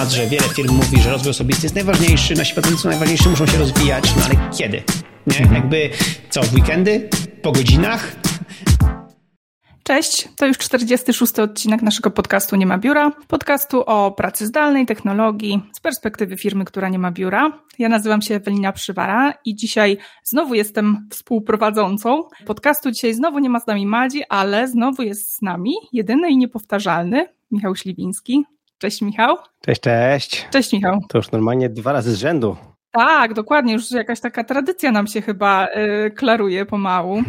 temat, że wiele firm mówi, że rozwój osobisty jest najważniejszy, nasi pracownicy są najważniejsi, muszą się rozwijać, no ale kiedy? Nie? Mhm. Jakby co, w weekendy? Po godzinach? Cześć, to już 46. odcinek naszego podcastu Nie ma biura. Podcastu o pracy zdalnej, technologii z perspektywy firmy, która nie ma biura. Ja nazywam się Ewelina Przywara i dzisiaj znowu jestem współprowadzącą podcastu. Dzisiaj znowu nie ma z nami Madzi, ale znowu jest z nami jedyny i niepowtarzalny Michał Śliwiński. Cześć Michał. Cześć, cześć. Cześć Michał. To już normalnie dwa razy z rzędu. Tak, dokładnie. Już jakaś taka tradycja nam się chyba y, klaruje pomału.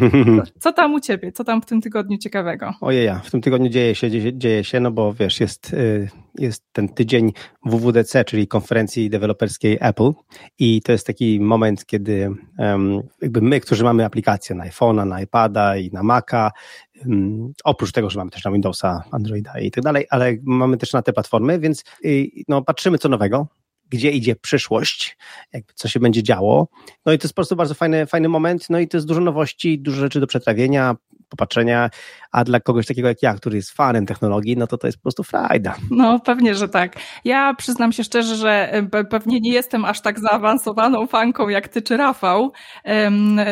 Co tam u ciebie? Co tam w tym tygodniu ciekawego? Ojej, w tym tygodniu dzieje się, dzieje, dzieje się, no bo wiesz, jest, y, jest ten tydzień WWDC, czyli konferencji deweloperskiej Apple i to jest taki moment, kiedy jakby my, którzy mamy aplikacje na iPhone'a, na iPada i na Maca, oprócz tego, że mamy też na Windowsa, Androida i tak dalej, ale mamy też na te platformy, więc y, no, patrzymy co nowego, gdzie idzie przyszłość, jakby co się będzie działo. No i to jest po prostu bardzo fajny, fajny moment, no i to jest dużo nowości, dużo rzeczy do przetrawienia, popatrzenia, a dla kogoś takiego jak ja, który jest fanem technologii, no to to jest po prostu frajda. No pewnie, że tak. Ja przyznam się szczerze, że e, pewnie nie jestem aż tak zaawansowaną fanką jak ty czy Rafał,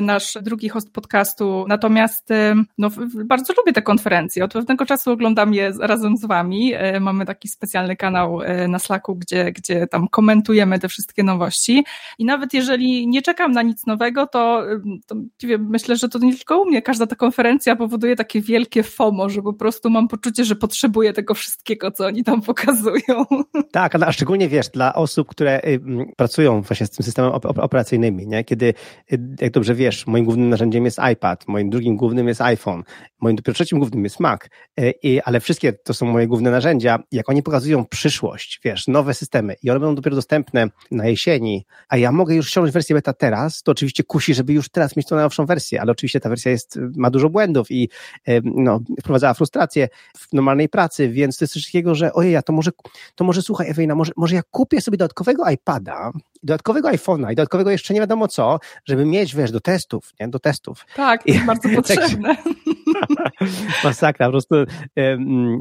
nasz drugi host podcastu, natomiast no, bardzo lubię te konferencje. Od pewnego czasu oglądam je razem z wami. E, mamy taki specjalny kanał e, na Slacku, gdzie, gdzie tam komentujemy te wszystkie nowości i nawet jeżeli nie czekam na nic nowego, to, to myślę, że to nie tylko u mnie. Każda ta konferencja powoduje takie wielkie FOMO, że po prostu mam poczucie, że potrzebuję tego wszystkiego, co oni tam pokazują. Tak, a szczególnie wiesz, dla osób, które y, pracują właśnie z tym systemem operacyjnymi, nie? kiedy, y, jak dobrze wiesz, moim głównym narzędziem jest iPad, moim drugim głównym jest iPhone, moim dopiero trzecim głównym jest Mac, y, ale wszystkie to są moje główne narzędzia. Jak oni pokazują przyszłość, wiesz, nowe systemy i one będą dopiero dostępne na jesieni, a ja mogę już ściągnąć wersję beta teraz, to oczywiście kusi, żeby już teraz mieć tą najnowszą wersję, ale oczywiście ta wersja jest, ma dużo błędów, błędów i no, wprowadzała frustrację w normalnej pracy, więc to jest coś takiego, że ojej, to może, to może słuchaj Ewelina, może, może ja kupię sobie dodatkowego iPada, dodatkowego iPhone'a i dodatkowego jeszcze nie wiadomo co, żeby mieć, wiesz, do testów, nie, do testów. Tak, jest bardzo potrzebne. Masakra, po prostu,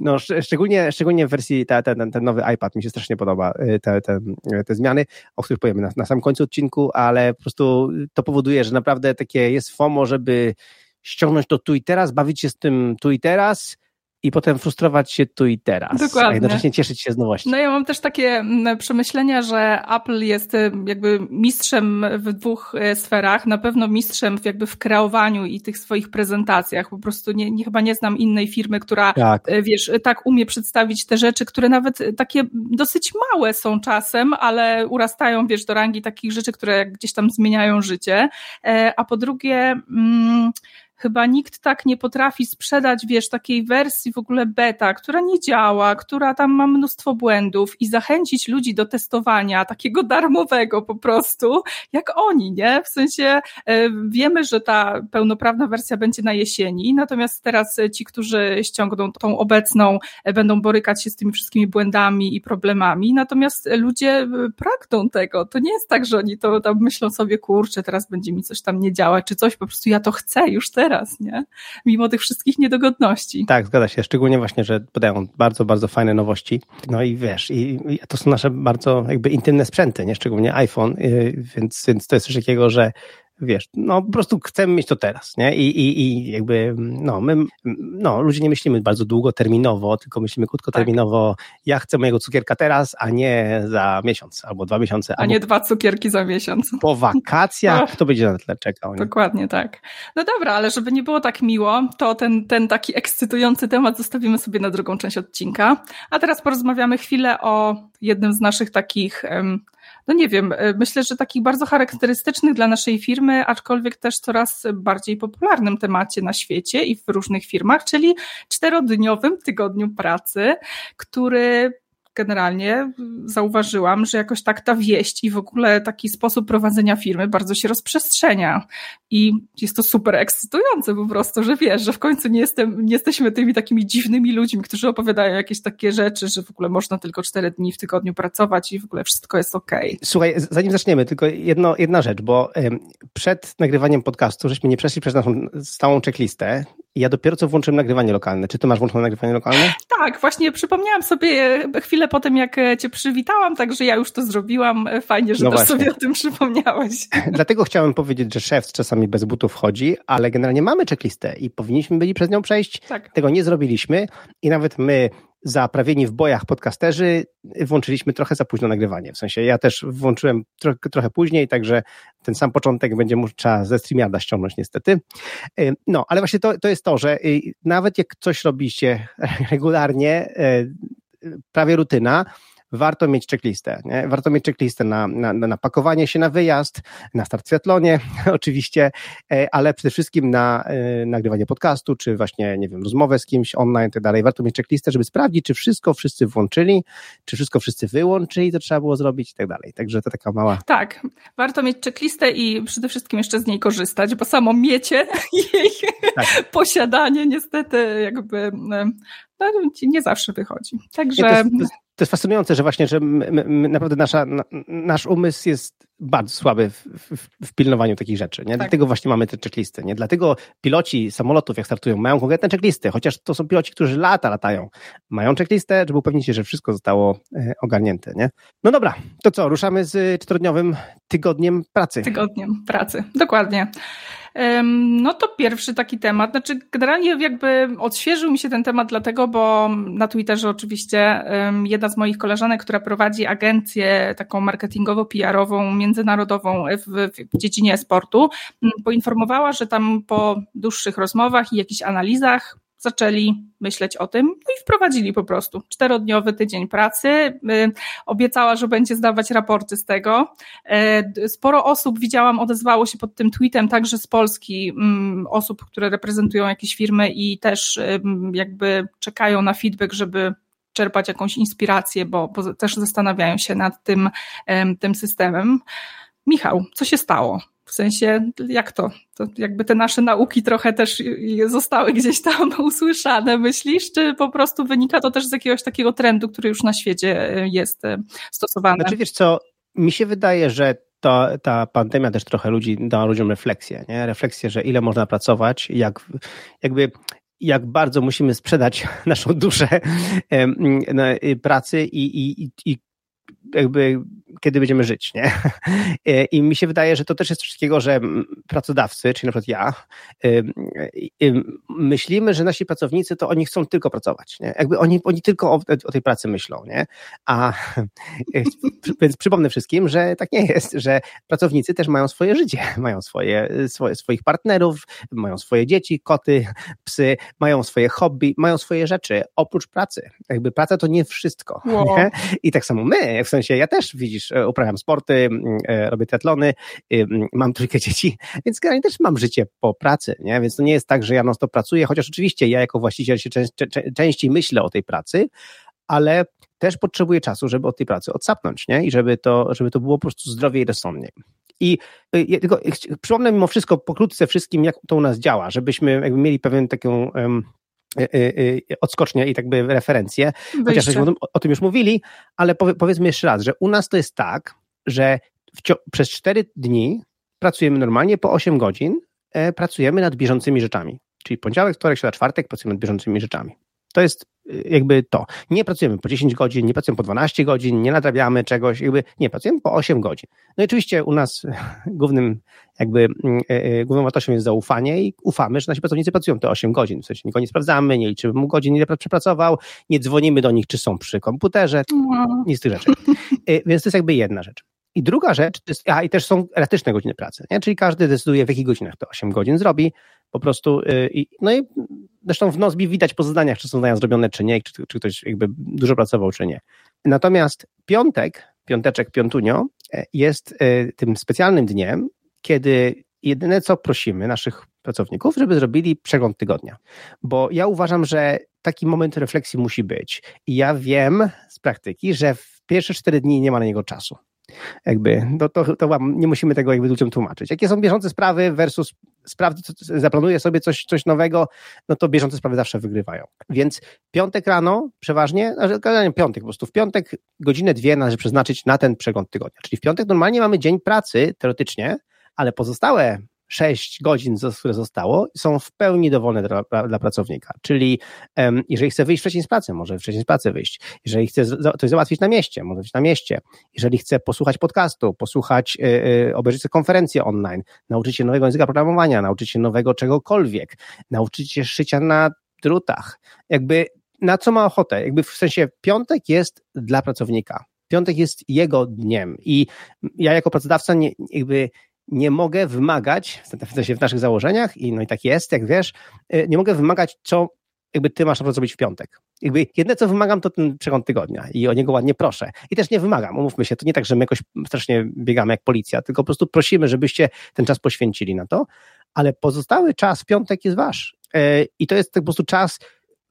no, szczególnie, szczególnie w wersji, ta, ten, ten nowy iPad mi się strasznie podoba, y, te, te, te zmiany, o których powiemy na, na samym końcu odcinku, ale po prostu to powoduje, że naprawdę takie jest FOMO, żeby ściągnąć to tu i teraz, bawić się z tym tu i teraz, i potem frustrować się tu i teraz. Dokładnie. A jednocześnie cieszyć się z nowości. No ja mam też takie mm, przemyślenia, że Apple jest y, jakby mistrzem w dwóch y, sferach. Na pewno mistrzem w jakby w kreowaniu i tych swoich prezentacjach. Po prostu nie, nie chyba nie znam innej firmy, która tak. Y, wiesz, tak umie przedstawić te rzeczy, które nawet takie dosyć małe są czasem, ale urastają, wiesz, do rangi takich rzeczy, które gdzieś tam zmieniają życie. E, a po drugie, mm, chyba nikt tak nie potrafi sprzedać, wiesz, takiej wersji w ogóle beta, która nie działa, która tam ma mnóstwo błędów i zachęcić ludzi do testowania takiego darmowego po prostu, jak oni, nie? W sensie e, wiemy, że ta pełnoprawna wersja będzie na jesieni, natomiast teraz ci, którzy ściągną tą obecną, e, będą borykać się z tymi wszystkimi błędami i problemami, natomiast ludzie e, pragną tego. To nie jest tak, że oni to tam myślą sobie, kurczę, teraz będzie mi coś tam nie działać, czy coś, po prostu ja to chcę już teraz teraz, nie? Mimo tych wszystkich niedogodności. Tak, zgadza się. Szczególnie właśnie, że podają bardzo, bardzo fajne nowości. No i wiesz, i, i to są nasze bardzo jakby intymne sprzęty, nie? Szczególnie iPhone, yy, więc, więc to jest coś takiego, że wiesz, no po prostu chcemy mieć to teraz, nie? I, i, i jakby, no, my, no, ludzie nie myślimy bardzo długoterminowo, tylko myślimy krótkoterminowo. Tak. Ja chcę mojego cukierka teraz, a nie za miesiąc albo dwa miesiące. A nie dwa cukierki za miesiąc. Po wakacjach kto będzie na tle czekał. Nie? Dokładnie tak. No dobra, ale żeby nie było tak miło, to ten, ten taki ekscytujący temat zostawimy sobie na drugą część odcinka. A teraz porozmawiamy chwilę o jednym z naszych takich um, no nie wiem, e, myślę, że takich bardzo charakterystycznych dla naszej firmy, aczkolwiek też coraz bardziej popularnym temacie na świecie i w różnych firmach, czyli czterodniowym tygodniu pracy, który generalnie zauważyłam, że jakoś tak ta wieść i w ogóle taki sposób prowadzenia firmy bardzo się rozprzestrzenia. I jest to super ekscytujące po prostu, że wiesz, że w końcu nie, jestem, nie jesteśmy tymi takimi dziwnymi ludźmi, którzy opowiadają jakieś takie rzeczy, że w ogóle można tylko cztery dni w tygodniu pracować i w ogóle wszystko jest okej. Okay. Słuchaj, zanim zaczniemy, tylko jedno, jedna rzecz, bo przed nagrywaniem podcastu żeśmy nie przeszli przez naszą stałą checklistę ja dopiero co włączyłem nagrywanie lokalne. Czy ty masz włączone nagrywanie lokalne? Tak, właśnie przypomniałam sobie chwilę po tym, jak cię przywitałam, także ja już to zrobiłam. Fajnie, że no też sobie o tym przypomniałeś. Dlatego chciałem powiedzieć, że szef czasami bez butów chodzi, ale generalnie mamy checklistę i powinniśmy byli przez nią przejść. Tak. Tego nie zrobiliśmy i nawet my zaprawieni w bojach podcasterzy włączyliśmy trochę za późno nagrywanie. W sensie ja też włączyłem trochę, trochę później, także ten sam początek będzie trzeba ze StreamYarda ściągnąć niestety. Y, no, ale właśnie to, to jest to, że y, nawet jak coś robicie regularnie, prawie rutyna, warto mieć checklistę. Nie? Warto mieć checklistę na, na, na pakowanie się na wyjazd, na start w triatlonie oczywiście, e, ale przede wszystkim na e, nagrywanie podcastu, czy właśnie, nie wiem, rozmowę z kimś online i tak dalej. Warto mieć checklistę, żeby sprawdzić, czy wszystko wszyscy włączyli, czy wszystko wszyscy wyłączyli, to trzeba było zrobić i tak dalej. Także to taka mała... Tak, warto mieć checklistę i przede wszystkim jeszcze z niej korzystać, bo samo miecie jej tak. posiadanie niestety jakby no, nie zawsze wychodzi. Także... Nie, to, jest, to jest fascynujące, że właśnie, że my, my, naprawdę nasza, na, nasz umysł jest bardzo słaby w, w, w pilnowaniu takich rzeczy. Nie? Tak. Dlatego właśnie mamy te checklisty. Nie? Dlatego piloci samolotów, jak startują, mają konkretne checklisty, chociaż to są piloci, którzy lata latają. Mają checklistę, żeby upewnić się, że wszystko zostało e, ogarnięte. Nie? No dobra, to co, ruszamy z czterodniowym tygodniem pracy. Tygodniem pracy, dokładnie. No to pierwszy taki temat. Znaczy, generalnie jakby odświeżył mi się ten temat dlatego, bo na Twitterze oczywiście jedna z moich koleżanek, która prowadzi agencję taką marketingowo-PR-ową, międzynarodową w, w dziedzinie sportu, poinformowała, że tam po dłuższych rozmowach i jakichś analizach zaczęli myśleć o tym no i wprowadzili po prostu czterodniowy tydzień pracy. Y, obiecała, że będzie zdawać raporty z tego. Y, sporo osób widziałam, odezwało się pod tym tweetem, także z Polski, mm, osób, które reprezentują jakieś firmy i też jakby czekają na feedback, żeby czerpać jakąś inspirację, bo, bo też zastanawiają się nad tym, tym systemem. Michał, co się stało? W sensie, jak to? To jakby te nasze nauki trochę też zostały gdzieś tam usłyszane, myślisz? Czy po prostu wynika to też z jakiegoś takiego trendu, który już na świecie e, jest e, stosowany? Znaczy wiesz co, mi się wydaje, że to, ta pandemia też trochę ludzi, dała ludziom refleksję, nie? Refleksję, że ile można pracować, jak, jakby jak bardzo musimy sprzedać naszą duszę pracy i, i, i jakby kiedy będziemy żyć, nie? E, I mi się wydaje, że to też jest coś takiego, że pracodawcy, czyli na przykład ja, myślimy, że nasi pracownicy to oni chcą tylko pracować, nie? Jakby oni, oni tylko o, o tej pracy myślą, nie? A więc przypomnę wszystkim, że tak nie jest, że pracownicy też mają swoje życie, mają swoje, swoje swoich partnerów, mają swoje dzieci, koty, psy, mają swoje hobby, mają swoje rzeczy oprócz pracy. Jakby praca to nie wszystko. Wow. Nie? I tak samo my, w sensie ja też widzisz, e, uprawiam sporty, e, robię triatlony, mam trójkę dzieci, więc generalnie też mam życie po pracy, nie? Więc to nie jest tak, że ja non stop pracuję, chociaż oczywiście ja jako właściciel się częściej myślę o tej pracy, ale też potrzebuję czasu, żeby od tej pracy odsapnąć, nie? I żeby to, żeby to było po prostu zdrowie i rozsądnie. I y, ja tylko przypomnę mimo wszystko pokrótce wszystkim, jak to u nas działa, żebyśmy mieli pewien taką um, odskocznię i tak by referencję, chociaż o, o tym już mówili, ale powiedzmy jeszcze raz, że u nas to jest tak, że przez 4 dni pracujemy normalnie po 8 godzin, e, pracujemy nad bieżącymi rzeczami. Czyli poniedziałek, wtorek, środa, czwartek pracujemy nad bieżącymi rzeczami. To jest y, jakby to. Nie pracujemy po 10 godzin, nie pracujemy po 12 godzin, nie nadrabiamy czegoś, jakby nie, pracujemy po 8 godzin. No i oczywiście u nas głównym jakby mm, e, e, główną wartością jest zaufanie i ufamy, że nasi pracownicy pracują te 8 godzin. W sensie nikogo nie sprawdzamy, nie liczymy mu godzin, ile przepracował, nie dzwonimy do nich, czy są przy komputerze, no. nic z tych rzeczy. E, więc to jest jakby jedna rzecz. I druga rzecz, to jest, a i też są elastyczne godziny pracy, nie? czyli każdy decyduje, w jakich godzinach to 8 godzin zrobi, po prostu, yy, no i zresztą w Nozbi widać po zadaniach, czy są zadania zrobione, czy nie, czy, czy ktoś jakby dużo pracował, czy nie. Natomiast piątek, piąteczek, piątunio jest tym specjalnym dniem, kiedy jedyne co prosimy naszych pracowników, żeby zrobili przegląd tygodnia. Bo ja uważam, że taki moment refleksji musi być. I ja wiem z praktyki, że w pierwsze cztery dni nie ma na niego czasu. Jakby, no to, to nie musimy tego jakby ludziom tłumaczyć. Jakie są bieżące sprawy versus sprawy, zaplanuję sobie coś, coś nowego, no to bieżące sprawy zawsze wygrywają. Więc piątek rano przeważnie, znaczy piątek po prostu, w piątek godzinę, dwie należy przeznaczyć na ten przegląd tygodnia. Czyli w piątek normalnie mamy dzień pracy, teoretycznie, ale pozostałe 6 godzin, które zostało, są w pełni dowolne dla, dla pracownika. Czyli um, jeżeli chce wyjść wcześniej z pracy, może wcześniej z pracy wyjść. Jeżeli chce coś załatwić na mieście, może być na mieście. Jeżeli chce posłuchać podcastu, posłuchać, yy, obejrzeć sobie konferencję online, nauczyć się nowego języka programowania, nauczyć się nowego czegokolwiek, nauczyć się szycia na drutach. Jakby na co ma ochotę? Jakby w sensie piątek jest dla pracownika. Piątek jest jego dniem i ja jako pracodawca nie, jakby nie mogę wymagać, w sensie w naszych założeniach, i no i tak jest, jak wiesz, y, nie mogę wymagać, co jakby ty masz zrobić w piątek. Jakby jedne, co wymagam, to ten przegląd tygodnia i o niego ładnie proszę. I też nie wymagam, umówmy się, to nie tak, że my jakoś strasznie biegamy jak policja, tylko po prostu prosimy, żebyście ten czas poświęcili na to, ale pozostały czas piątek jest wasz. Y, I to jest po prostu czas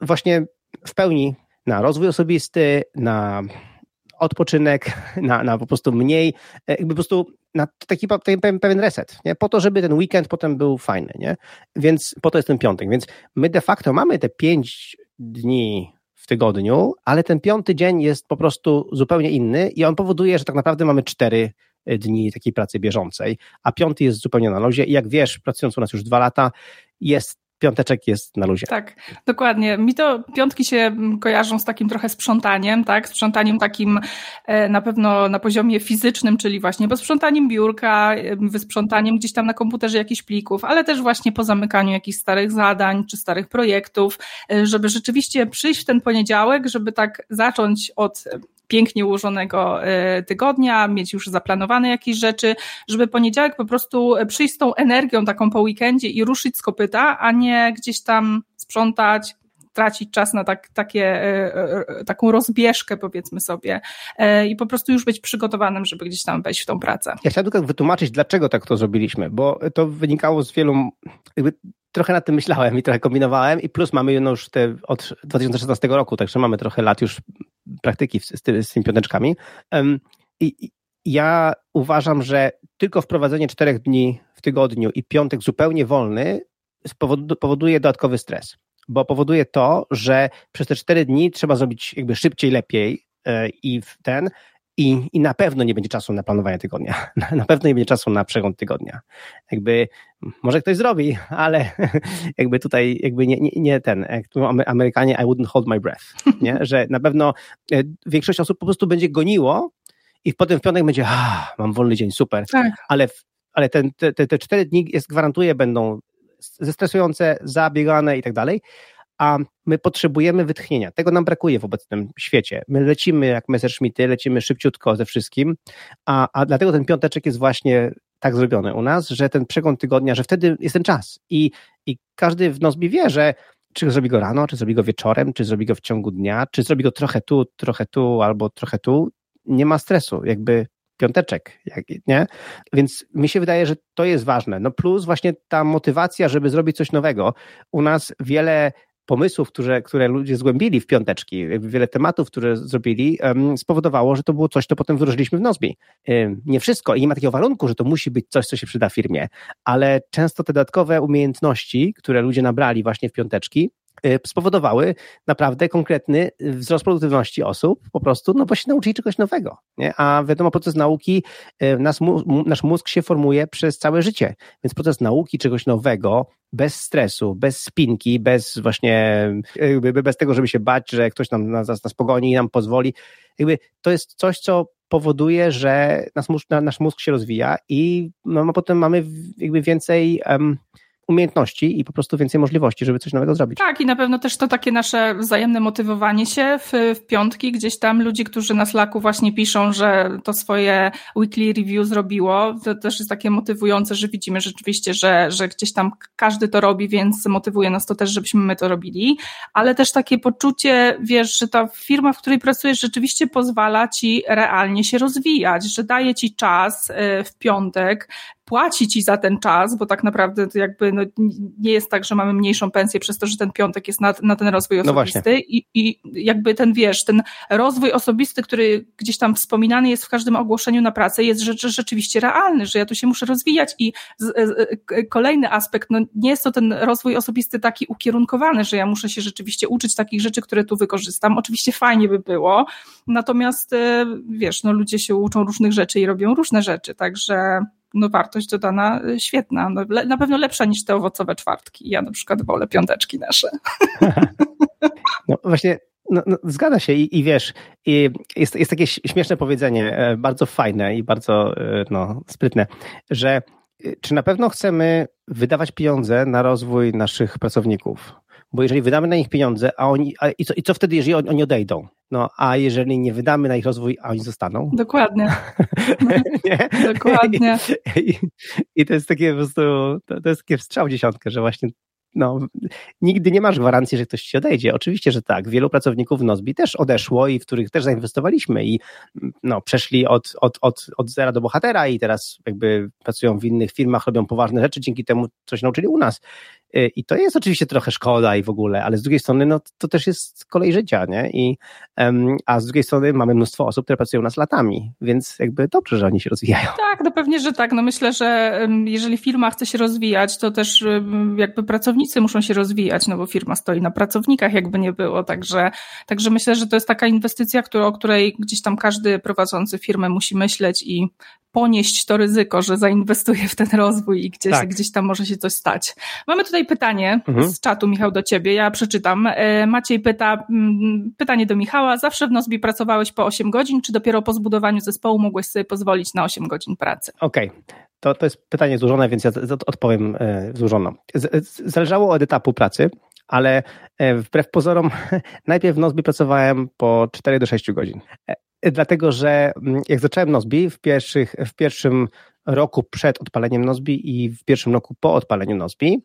właśnie w pełni na rozwój osobisty, na odpoczynek, na, na po prostu mniej, e, jakby po prostu na taki, pewien reset, nie? po to, żeby ten weekend potem był fajny, nie? Więc po to jest ten piątek. Więc my de facto mamy te pięć dni w tygodniu, ale ten piąty dzień jest po prostu zupełnie inny i on powoduje, że tak naprawdę mamy cztery e, dni takiej pracy bieżącej, a piąty jest zupełnie na lozie i jak wiesz, pracując u nas już dwa lata, jest piąteczek jest na luzie. Tak, dokładnie. Mi to piątki się kojarzą z takim trochę sprzątaniem, tak? Sprzątaniem takim e, na pewno na poziomie fizycznym, czyli właśnie posprzątaniem biurka, wysprzątaniem gdzieś tam na komputerze jakichś plików, ale też właśnie po zamykaniu jakichś starych zadań czy starych projektów, e, żeby rzeczywiście przyjść w ten poniedziałek, żeby tak zacząć od pięknie ułożonego e, tygodnia, mieć już zaplanowane jakieś rzeczy, żeby poniedziałek po prostu przyjść z tą energią taką po weekendzie i ruszyć z kopyta, a nie gdzieś tam sprzątać, tracić czas na tak, takie, e, e, taką rozbieżkę, powiedzmy sobie, i po prostu już być przygotowanym, żeby gdzieś tam wejść w tą pracę. Ja chciałem tylko wytłumaczyć, dlaczego tak to zrobiliśmy, bo to wynikało z wielu, jakby trochę nad tym myślałem i trochę kombinowałem i plus mamy już te od 2016 roku, także mamy trochę lat już praktyki z, z tymi piąteczkami. I ja uważam, że tylko wprowadzenie czterech dni w tygodniu i piątek zupełnie wolny powoduje dodatkowy stres, bo powoduje to, że przez te cztery dni trzeba zrobić jakby szybciej, lepiej e, i ten, i, i na pewno nie będzie czasu na planowanie tygodnia. Na, pewno nie będzie czasu na przegląd tygodnia. Jakby, może ktoś zrobi, ale jakby tutaj, jakby nie, nie, nie ten, jak tu Amerykanie, I wouldn't hold my breath, nie? Że na pewno e, większość osób po prostu będzie goniło i potem w piątek będzie, ah, mam wolny dzień, super. Tak. Ale, ale ten, te, te, te cztery dni, jest, gwarantuję, będą zestresujące, zabiegane i tak dalej a my potrzebujemy wytchnienia. Tego nam brakuje w obecnym świecie. My lecimy jak Messerschmitty, lecimy szybciutko ze wszystkim, a, a dlatego ten piąteczek jest właśnie tak zrobiony u nas, że ten przegląd tygodnia, że wtedy jest ten czas i, i każdy w Nozbi wie, że czy zrobi go rano, czy zrobi go wieczorem, czy zrobi go w ciągu dnia, czy zrobi go trochę tu, trochę tu, albo trochę tu, nie ma stresu, jakby piąteczek, nie? Więc mi się wydaje, że to jest ważne. No plus właśnie ta motywacja, żeby zrobić coś nowego. U nas wiele pomysłów, które, które ludzie zgłębili w piąteczki, wiele tematów, które zrobili, spowodowało, że to było coś, co potem wdrożyliśmy w Nozbi. Nie wszystko i nie ma takiego warunku, że to musi być coś, co się przyda firmie, ale często te dodatkowe umiejętności, które ludzie nabrali właśnie w piąteczki, spowodowały naprawdę konkretny wzrost produktywności osób, po prostu, no bo się nauczyli czegoś nowego. Nie? A wiadomo, proces nauki, y, nasz, nasz mózg się formuje przez całe życie, więc proces nauki czegoś nowego, bez stresu, bez spinki, bez właśnie, bez tego, żeby się bać, że ktoś nam nas, nas pogoni i nam pozwoli, jakby to jest coś, co powoduje, że nasz mózg, nasz mózg się rozwija i no, potem mamy jakby więcej um, umiejętności i po prostu więcej możliwości, żeby coś nowego zrobić. Tak, i na pewno też to takie nasze wzajemne motywowanie się w, w piątki, gdzieś tam ludzi, którzy na Slacku właśnie piszą, że to swoje weekly review zrobiło, to też jest takie motywujące, że widzimy rzeczywiście, że, że gdzieś tam każdy to robi, więc motywuje nas to też, żebyśmy my to robili, ale też takie poczucie, wiesz, że ta firma, w której pracujesz rzeczywiście pozwala ci realnie się rozwijać, że daje ci czas y, w piątek, płaci ci za ten czas, bo tak naprawdę to jakby no, nie jest tak, że mamy mniejszą pensję przez to, że ten piątek jest na, na ten rozwój no osobisty no I, i jakby ten, wiesz, ten rozwój osobisty, który gdzieś tam wspominany jest w każdym ogłoszeniu na pracę, jest rzecz, rzeczywiście realny, że ja tu się muszę rozwijać i z, z, kolejny aspekt, no nie jest to ten rozwój osobisty taki ukierunkowany, że ja muszę się rzeczywiście uczyć takich rzeczy, które tu wykorzystam. Oczywiście fajnie by było, natomiast e, wiesz, no ludzie się uczą różnych rzeczy i robią różne rzeczy, także no wartość dodana y, świetna. No, le, na pewno lepsza niż te owocowe czwartki. Ja na przykład wolę piąteczki nasze. No właśnie, no, no, zgadza się i, i wiesz, i jest, jest takie śmieszne powiedzenie, e, bardzo fajne i bardzo e, no, sprytne, że e, czy na pewno chcemy wydawać pieniądze na rozwój naszych pracowników? Bo jeżeli wydamy na nich pieniądze, a oni, a i, co, i co wtedy, jeżeli oni, oni odejdą? No, a jeżeli nie wydamy na ich rozwój, a oni zostaną? Dokładnie. nie? Dokładnie. I, I, to jest takie po prostu, to, to jest takie wstrzał dziesiątkę, że właśnie no, nigdy nie masz gwarancji, że ktoś ci odejdzie. Oczywiście, że tak. Wielu pracowników w Nozbi też odeszło i w których też zainwestowaliśmy i no, przeszli od, od, od, od zera do bohatera i teraz jakby pracują w innych firmach, robią poważne rzeczy, dzięki temu coś nauczyli u nas. Y, I to jest oczywiście trochę szkoda i w ogóle, ale z drugiej strony no, to też jest kolej życia, nie? I, um, a z drugiej strony mamy mnóstwo osób, które pracują u nas latami, więc jakby dobrze, że oni się rozwijają. Tak, no pewnie, że tak. No myślę, że jeżeli firma chce się rozwijać, to też jakby pracownicy muszą się rozwijać, no bo firma stoi na pracownikach, jakby nie było. Także, także myślę, że to jest taka inwestycja, która, o której gdzieś tam każdy prowadzący firmę musi myśleć i ponieść to ryzyko, że zainwestuje w ten rozwój i gdzieś, tak. gdzieś tam może się coś stać. Mamy tutaj pytanie mhm. z czatu, Michał, do ciebie. Ja przeczytam. E, Maciej pyta, mm, pytanie do Michała. Zawsze w Nozbi pracowałeś po 8 godzin, czy dopiero po zbudowaniu zespołu mogłeś sobie pozwolić na 8 godzin pracy? Okej. Okay. To, to jest pytanie złożone, więc ja odpowiem e, złożono. Zależało od etapu pracy, ale e, wbrew pozorom najpierw w Nozbi pracowałem po 4 do 6 godzin dlatego że mm, jak zacząłem Nozbi w, pierwszych, w pierwszym roku przed odpaleniem Nozbi i w pierwszym roku po odpaleniu Nozbi,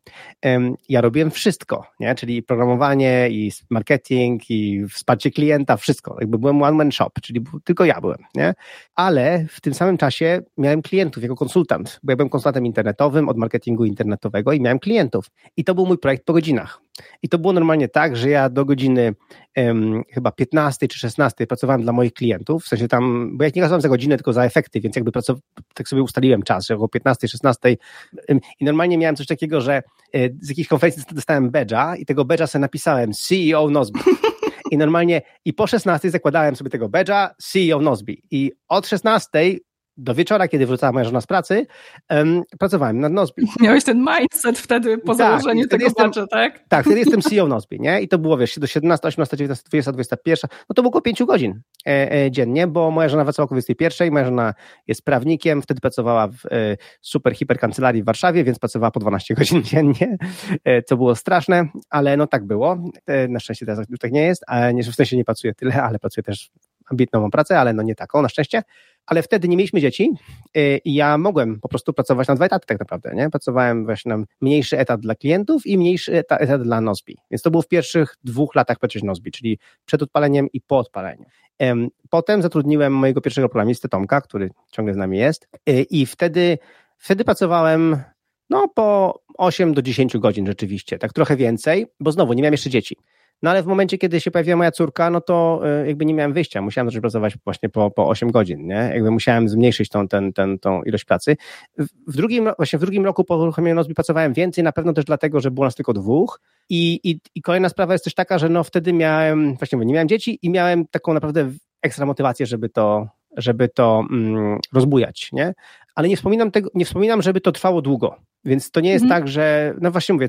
ja robiłem wszystko, nie? czyli programowanie i marketing i wsparcie klienta, wszystko. Jakby byłem one man shop, czyli tylko ja byłem, nie? Ale w tym samym czasie miałem klientów jako konsultant, bo ja byłem konsultantem internetowym od marketingu internetowego i miałem klientów. I to był mój projekt po godzinach. I to było normalnie tak, że ja do godziny um, chyba 15 czy 16 pracowałem dla moich klientów, w sensie tam, bo ja nie pracowałem za godzinę, tylko za efekty, więc jakby pracow- tak sobie ustaliłem czas, że około 15, 16 um, i normalnie miałem coś takiego, że e, z jakiejś konferencji dostałem badge'a i tego badge'a sobie napisałem CEO Nozbi. I normalnie i po 16 zakładałem sobie tego badge'a CEO Nozbi. I od 16 do wieczora, kiedy wróciła moja żona z pracy, um, pracowałem nad Nozbi. Miałeś ten mindset wtedy po tak, założeniu tego jestem, tak? Tak, wtedy jestem CEO Nozbi, nie? I to było, wiesz, do 17, 18, 19, 20, 21, no to było około 5 godzin e, e, dziennie, bo moja żona wracała około 21, moja żona jest prawnikiem, wtedy pracowała w e, super, hiper kancelarii w Warszawie, więc pracowała po 12 godzin dziennie, e, co było straszne, ale no tak było. E, na szczęście teraz już tak nie jest, a nie, w sensie nie pracuję tyle, ale pracuję też ambitną pracę, ale no nie taką, na szczęście ale wtedy nie mieliśmy dzieci y, i ja mogłem po prostu pracować na dwa etaty tak naprawdę, nie? Pracowałem właśnie na mniejszy etat dla klientów i mniejszy etat, etat dla Nozbi. Więc to było w pierwszych dwóch latach pracy Nozbi, czyli przed odpaleniem i po odpaleniu. Potem zatrudniłem mojego pierwszego programistę Tomka, który ciągle z nami jest y, i wtedy, wtedy pracowałem no po 8 do 10 godzin rzeczywiście, tak trochę więcej, bo znowu nie miałem jeszcze dzieci. No ale w momencie, kiedy się pojawiła moja córka, no to e, jakby nie miałem wyjścia. Musiałem zacząć pracować właśnie po, po 8 godzin, nie? Jakby musiałem zmniejszyć tą, ten, ten, tą ilość pracy. W drugim, właśnie w drugim roku po uruchomieniu Nozbi pracowałem więcej, na pewno też dlatego, że było nas tylko dwóch. I, i, I kolejna sprawa jest też taka, że no wtedy miałem, właśnie mówię, nie miałem dzieci i miałem taką naprawdę ekstra motywację, żeby to, żeby to mm, rozbujać, nie? Ale nie wspominam tego, nie wspominam, żeby to trwało długo. Więc to nie jest mhm. tak, że, no właśnie mówię,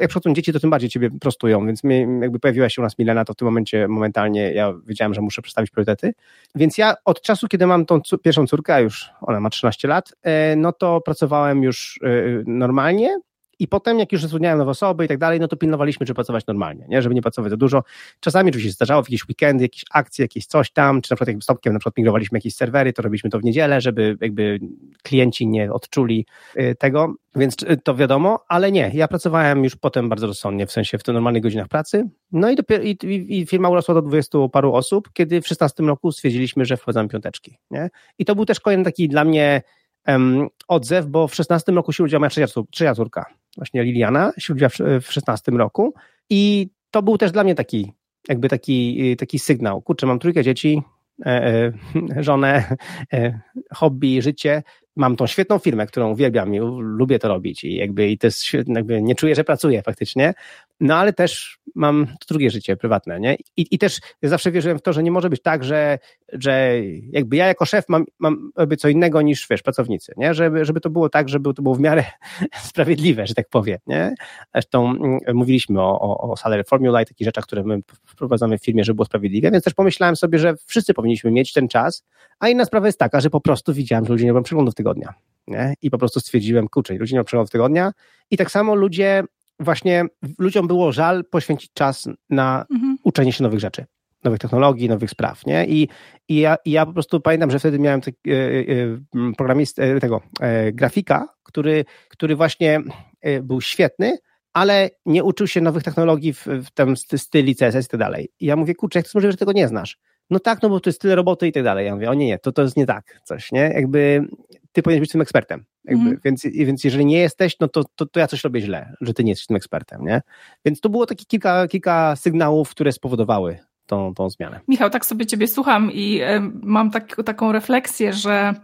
jak przychodzą dzieci, to tym bardziej ciebie prostują, więc mnie, jakby pojawiła się u nas Milena, to w tym momencie momentalnie ja wiedziałem, że muszę przedstawić priorytety. Więc ja od czasu, kiedy mam tą pierwszą córkę, a już ona ma 13 lat, e, no to pracowałem już e, normalnie, i potem, jak już zatrudniałem nowe osoby i tak dalej, no to pilnowaliśmy, żeby pracować normalnie, nie? żeby nie pracować za dużo. Czasami oczywiście się zdarzało w jakieś weekendy, jakieś akcje, jakieś coś tam, czy na przykład jak stopkiem na przykład migrowaliśmy jakieś serwery, to robiliśmy to w niedzielę, żeby jakby klienci nie odczuli y, tego, więc y, to wiadomo, ale nie, ja pracowałem już potem bardzo rozsądnie, w sensie w tych normalnych godzinach pracy, no i, dopiero, i, i, firma urosła do 20 paru osób, kiedy w 16 roku stwierdziliśmy, że wprowadzamy piąteczki, nie? I to był też kolejny taki dla mnie odzew, bo w 16 roku się udziała moja trzecia córka, właśnie Liliana, udziała w, w 16 roku i to był też dla mnie taki, jakby taki, taki sygnał. Kurczę, mam trójkę dzieci, e, e, żonę, e, hobby, życie. Mam tą świetną firmę, którą uwielbiam i lubię to robić i jakby i to jest jakby nie czuję, że pracuję faktycznie, no ale też mam drugie życie prywatne, nie? I, i też zawsze wierzyłem w to, że nie może być tak, że, że jakby ja jako szef mam, mam jakby co innego niż, wiesz, pracownicy, nie? Żeby, żeby to było tak, żeby to było w miarę sprawiedliwe, że tak powiem, nie? Zresztą mm, mówiliśmy o, o, o salary formula i takich rzeczach, które my wprowadzamy w firmie, żeby było sprawiedliwie, więc też pomyślałem sobie, że wszyscy powinniśmy mieć ten czas, a inna sprawa jest taka, że po prostu widziałem, że ludzie nie robią przeglądów tygodnia, nie? I po prostu stwierdziłem, kurczę, ludzie nie robią przeglądów tygodnia i tak samo ludzie właśnie ludziom było żal poświęcić czas na mhm. uczenie się nowych rzeczy, nowych technologii, nowych spraw, nie? I, i, ja, i ja po prostu pamiętam, że wtedy miałem tak, e, e, programist, e, tego, e, grafika, który, który właśnie był świetny, ale nie uczył się nowych technologii w, w tym styli CSS i tak dalej. I ja mówię, kurczę, jak to możliwe, że tego nie znasz? No tak, no bo to jest tyle roboty i tak dalej. Ja mówię, o nie, nie, to, to jest nie tak coś, nie? Jakby ty powinieneś być tym ekspertem. Mm. więc, więc jeżeli nie jesteś, no to, to, to ja coś robię źle, że ty nie jesteś tym ekspertem, nie? Więc to było takie kilka, kilka sygnałów, które spowodowały tą, tą zmianę. Michał, tak sobie ciebie słucham i mam tak, taką refleksję, że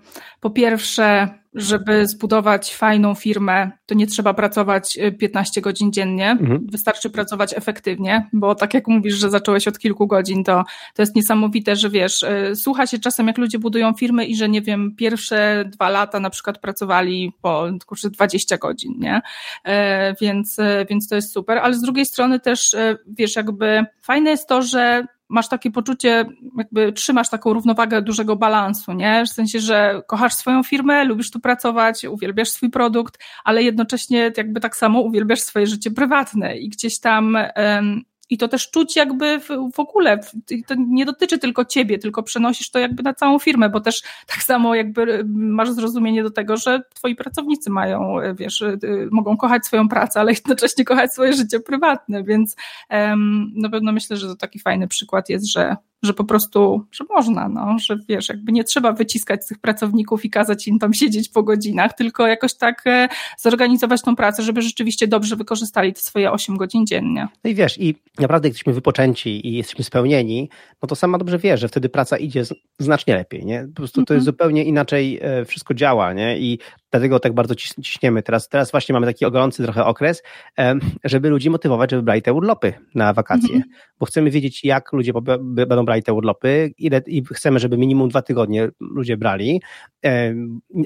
po pierwsze żeby zbudować fajną firmę, to nie trzeba pracować 15 y, godzin dziennie, mhm. wystarczy pracować efektywnie, bo tak jak mówisz, że zacząłeś od kilku godzin, to, to jest niesamowite, że wiesz, y, słucha się czasem jak ludzie budują firmy i że nie wiem, pierwsze dwa lata na przykład pracowali po kurczę, 20 godzin, nie? E, więc, więc to jest super, ale z drugiej strony też wiesz, jakby fajne jest to, że masz takie poczucie, jakby trzymasz taką równowagę dużego balansu, nie? W sensie, że kochasz swoją firmę, lubisz tu pracować, uwielbiasz swój produkt, ale jednocześnie jakby tak samo uwielbiasz swoje życie prywatne i gdzieś tam um, i to też czuć jakby w, w ogóle, to nie dotyczy tylko ciebie, tylko przenosisz to jakby na całą firmę, bo też tak samo jakby masz zrozumienie do tego, że twoi pracownicy mają, wiesz, y, mogą kochać swoją pracę, ale jednocześnie kochać swoje życie prywatne, więc um, na pewno myślę, że to taki fajny przykład jest, że że po prostu, że można, no, że wiesz, jakby nie trzeba wyciskać tych pracowników i kazać im tam siedzieć po godzinach, tylko jakoś tak e, zorganizować tą pracę, żeby rzeczywiście dobrze wykorzystali te swoje 8 godzin dziennie. No i wiesz, i naprawdę jesteśmy wypoczęci i jesteśmy spełnieni, no to sama dobrze wiesz, że wtedy praca idzie znacznie lepiej, nie? Po prostu to jest mhm. zupełnie inaczej e, wszystko działa, nie? I dlatego tak bardzo ciśniemy. Teraz, teraz właśnie mamy taki gorący trochę okres, żeby ludzi motywować, żeby brali te urlopy na wakacje, mm -hmm. bo chcemy wiedzieć, jak ludzie będą brali te urlopy ile, i chcemy, żeby minimum dwa tygodnie ludzie brali.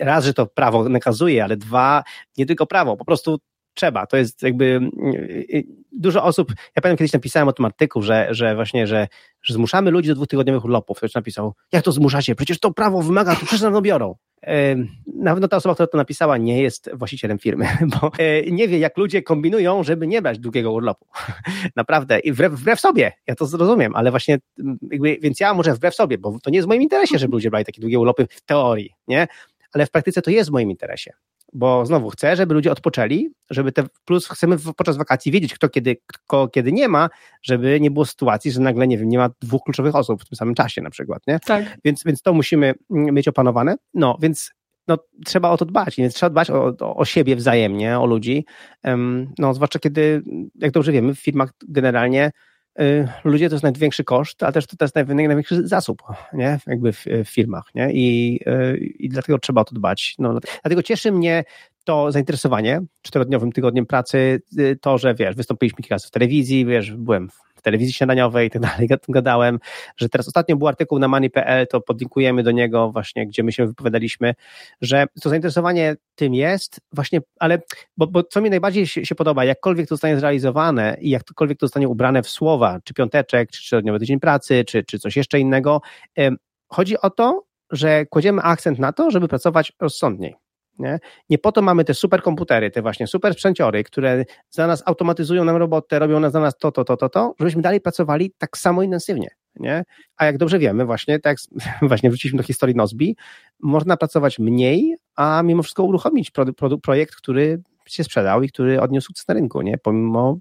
Raz, że to prawo nakazuje, ale dwa, nie tylko prawo, po prostu trzeba. To jest jakby y, dużo osób. Ja pamiętam kiedyś napisałem o tym artykuł, że, że właśnie, że, że zmuszamy ludzi do dwutygodniowych urlopów. Ktoś napisał, jak to zmuszacie? Przecież to prawo wymaga, to przecież nam biorą. Na pewno ta osoba, która to napisała, nie jest właścicielem firmy, bo e, nie wie, jak ludzie kombinują, żeby nie brać długiego urlopu. Naprawdę. I wbrew, wbrew sobie, ja to zrozumiem, ale właśnie, jakby, więc ja może wbrew sobie, bo to nie jest w moim interesie, żeby ludzie brali takie długie urlopy w teorii, nie? Ale w praktyce to jest w moim interesie bo znowu chcę, żeby ludzie odpoczęli, żeby te, plus chcemy podczas wakacji wiedzieć, kto kiedy, kto kiedy nie ma, żeby nie było sytuacji, że nagle, nie wiem, nie ma dwóch kluczowych osób w tym samym czasie na przykład, nie? Tak. Więc, więc to musimy mieć opanowane. No, więc no, trzeba o to dbać, więc trzeba dbać o, o, o siebie wzajemnie, o ludzi, um, no, zwłaszcza kiedy, jak dobrze wiemy, w firmach generalnie ludzie to jest największy koszt, a też to jest największy zasób, nie? Jakby w, w firmach, nie? I, y, I dlatego trzeba o to dbać. No, dlatego cieszy mnie to zainteresowanie czterodniowym tygodniem pracy, y, to, że wiesz, wystąpiliśmy kilka razy w telewizji, wiesz, byłem w w telewizji śniadaniowej i tak dalej, gadałem, że teraz ostatnio był artykuł na money.pl, to podlinkujemy do niego właśnie, gdzie my się wypowiadaliśmy, że to zainteresowanie tym jest właśnie, ale, bo, bo co mi najbardziej się, się, podoba, jakkolwiek to zostanie zrealizowane i jakkolwiek to zostanie ubrane w słowa, czy piąteczek, czy czterodniowy tydzień pracy, czy, czy coś jeszcze innego, chodzi o to, że kładziemy akcent na to, żeby pracować rozsądniej. Nie? nie po to mamy te superkomputery, te właśnie super sprzęciory, które za nas automatyzują nam robotę, robią za nas to, to, to, to, to, żebyśmy dalej pracowali tak samo intensywnie. Nie? A jak dobrze wiemy, właśnie, tak właśnie wróciliśmy do historii Nozbi, można pracować mniej, a mimo wszystko uruchomić pro, pro, projekt, który się sprzedał i który odniósł sukces na rynku, nie? pomimo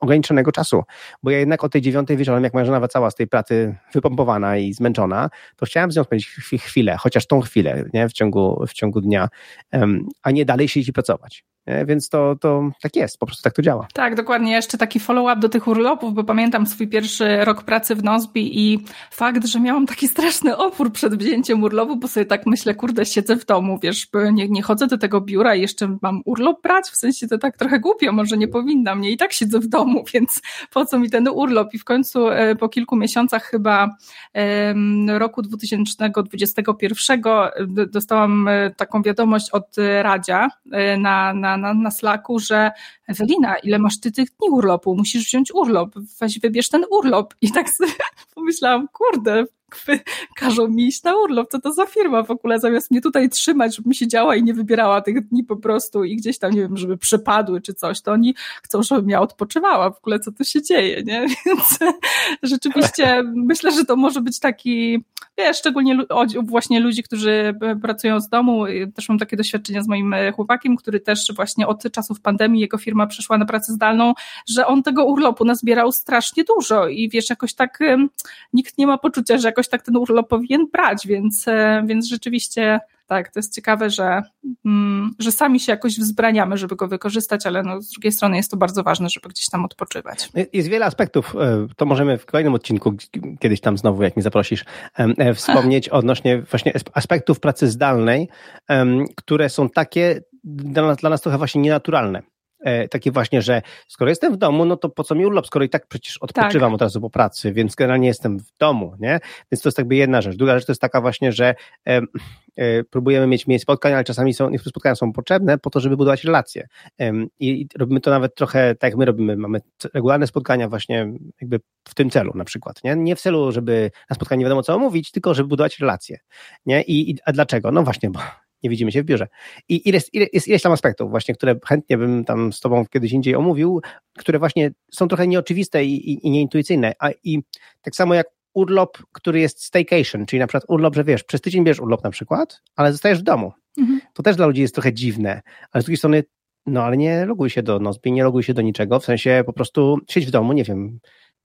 ograniczonego czasu. Bo ja jednak o tej dziewiątej wieczorem, jak żona wracała z tej pracy wypompowana i zmęczona, to chciałem z nią spędzić chwilę, chociaż tą chwilę nie? W, ciągu, w ciągu dnia, um, a nie dalej siedzieć i pracować. Nie? Więc to, to tak jest, po prostu tak to działa. Tak, dokładnie. Jeszcze taki follow-up do tych urlopów, bo pamiętam swój pierwszy rok pracy w Nozbi i fakt, że miałam taki straszny opór przed wzięciem urlopu, bo sobie tak myślę, kurde, siedzę w domu, wiesz, nie, nie chodzę do tego biura i jeszcze mam urlop brać, w sensie to tak trochę głupio, może nie powinna mnie i tak siedzę w domu, więc po co mi ten urlop? I w końcu e, po kilku miesiącach chyba roku 2021 dostałam e, taką wiadomość od Radzia e, na, na, na, na Slacku, że Ewelina, ile masz ty tych dni urlopu? Musisz wziąć urlop, weź wybierz ten urlop. I tak sobie pomyślałam, kurde, każą mi iść na urlop, co to za firma w ogóle, zamiast mnie tutaj trzymać, żebym siedziała i nie wybierała tych dni po prostu i gdzieś tam, nie wiem, żeby przepadły czy coś, to oni chcą, żebym ja odpoczywała. W ogóle, co tu się dzieje, nie? Więc rzeczywiście myślę, że to może być taki, wiesz, szczególnie właśnie ludzi, którzy pracują z domu, też mam takie doświadczenia z moim chłopakiem, który też właśnie od czasów pandemii jego firma przeszła na pracę zdalną, że on tego urlopu nazbierał strasznie dużo i wiesz, jakoś tak nikt nie ma poczucia, że jakoś jakoś tak ten urlop powinien brać, więc, e, więc rzeczywiście tak, to jest ciekawe, że, mm, że sami się jakoś wzbraniamy, żeby go wykorzystać, ale no, z drugiej strony jest to bardzo ważne, żeby gdzieś tam odpoczywać. Jest wiele aspektów, e, to możemy w kolejnym odcinku, kiedyś tam znowu, jak mnie zaprosisz, e, wspomnieć odnośnie właśnie aspektów pracy zdalnej, które są takie dla nas, dla nas trochę właśnie nienaturalne. E, takie właśnie, że skoro jestem w domu, no to po co mi urlop, skoro i tak przecież odpoczywam tak. od razu po pracy, więc generalnie jestem w domu, nie? Więc to jest jakby jedna rzecz. Druga rzecz to jest taka właśnie, że e, e, próbujemy mieć mniej spotkań, ale czasami są, niektóre spotkania są potrzebne po to, żeby budować relacje. E, i, robimy to nawet trochę tak jak my robimy, mamy regularne spotkania właśnie jakby w tym celu na przykład, nie? Nie w celu, żeby na spotkaniu nie wiadomo co omówić, tylko żeby budować relacje, nie? I, i a dlaczego? No właśnie, bo nie widzimy się w biurze. I ile, ile, jest ileś tam aspektów właśnie, które chętnie bym tam z tobą kiedyś indziej omówił, które właśnie są trochę nieoczywiste i, i, i nieintuicyjne. A i tak samo jak urlop, który jest staycation, czyli na przykład urlop, że wiesz, przez tydzień bierz urlop na przykład, ale zostajesz w domu. Mhm. To też dla ludzi jest trochę dziwne, ale z drugiej strony no ale nie loguj się do Nozbi, nie loguj się do niczego, w sensie po prostu siedź w domu, nie wiem,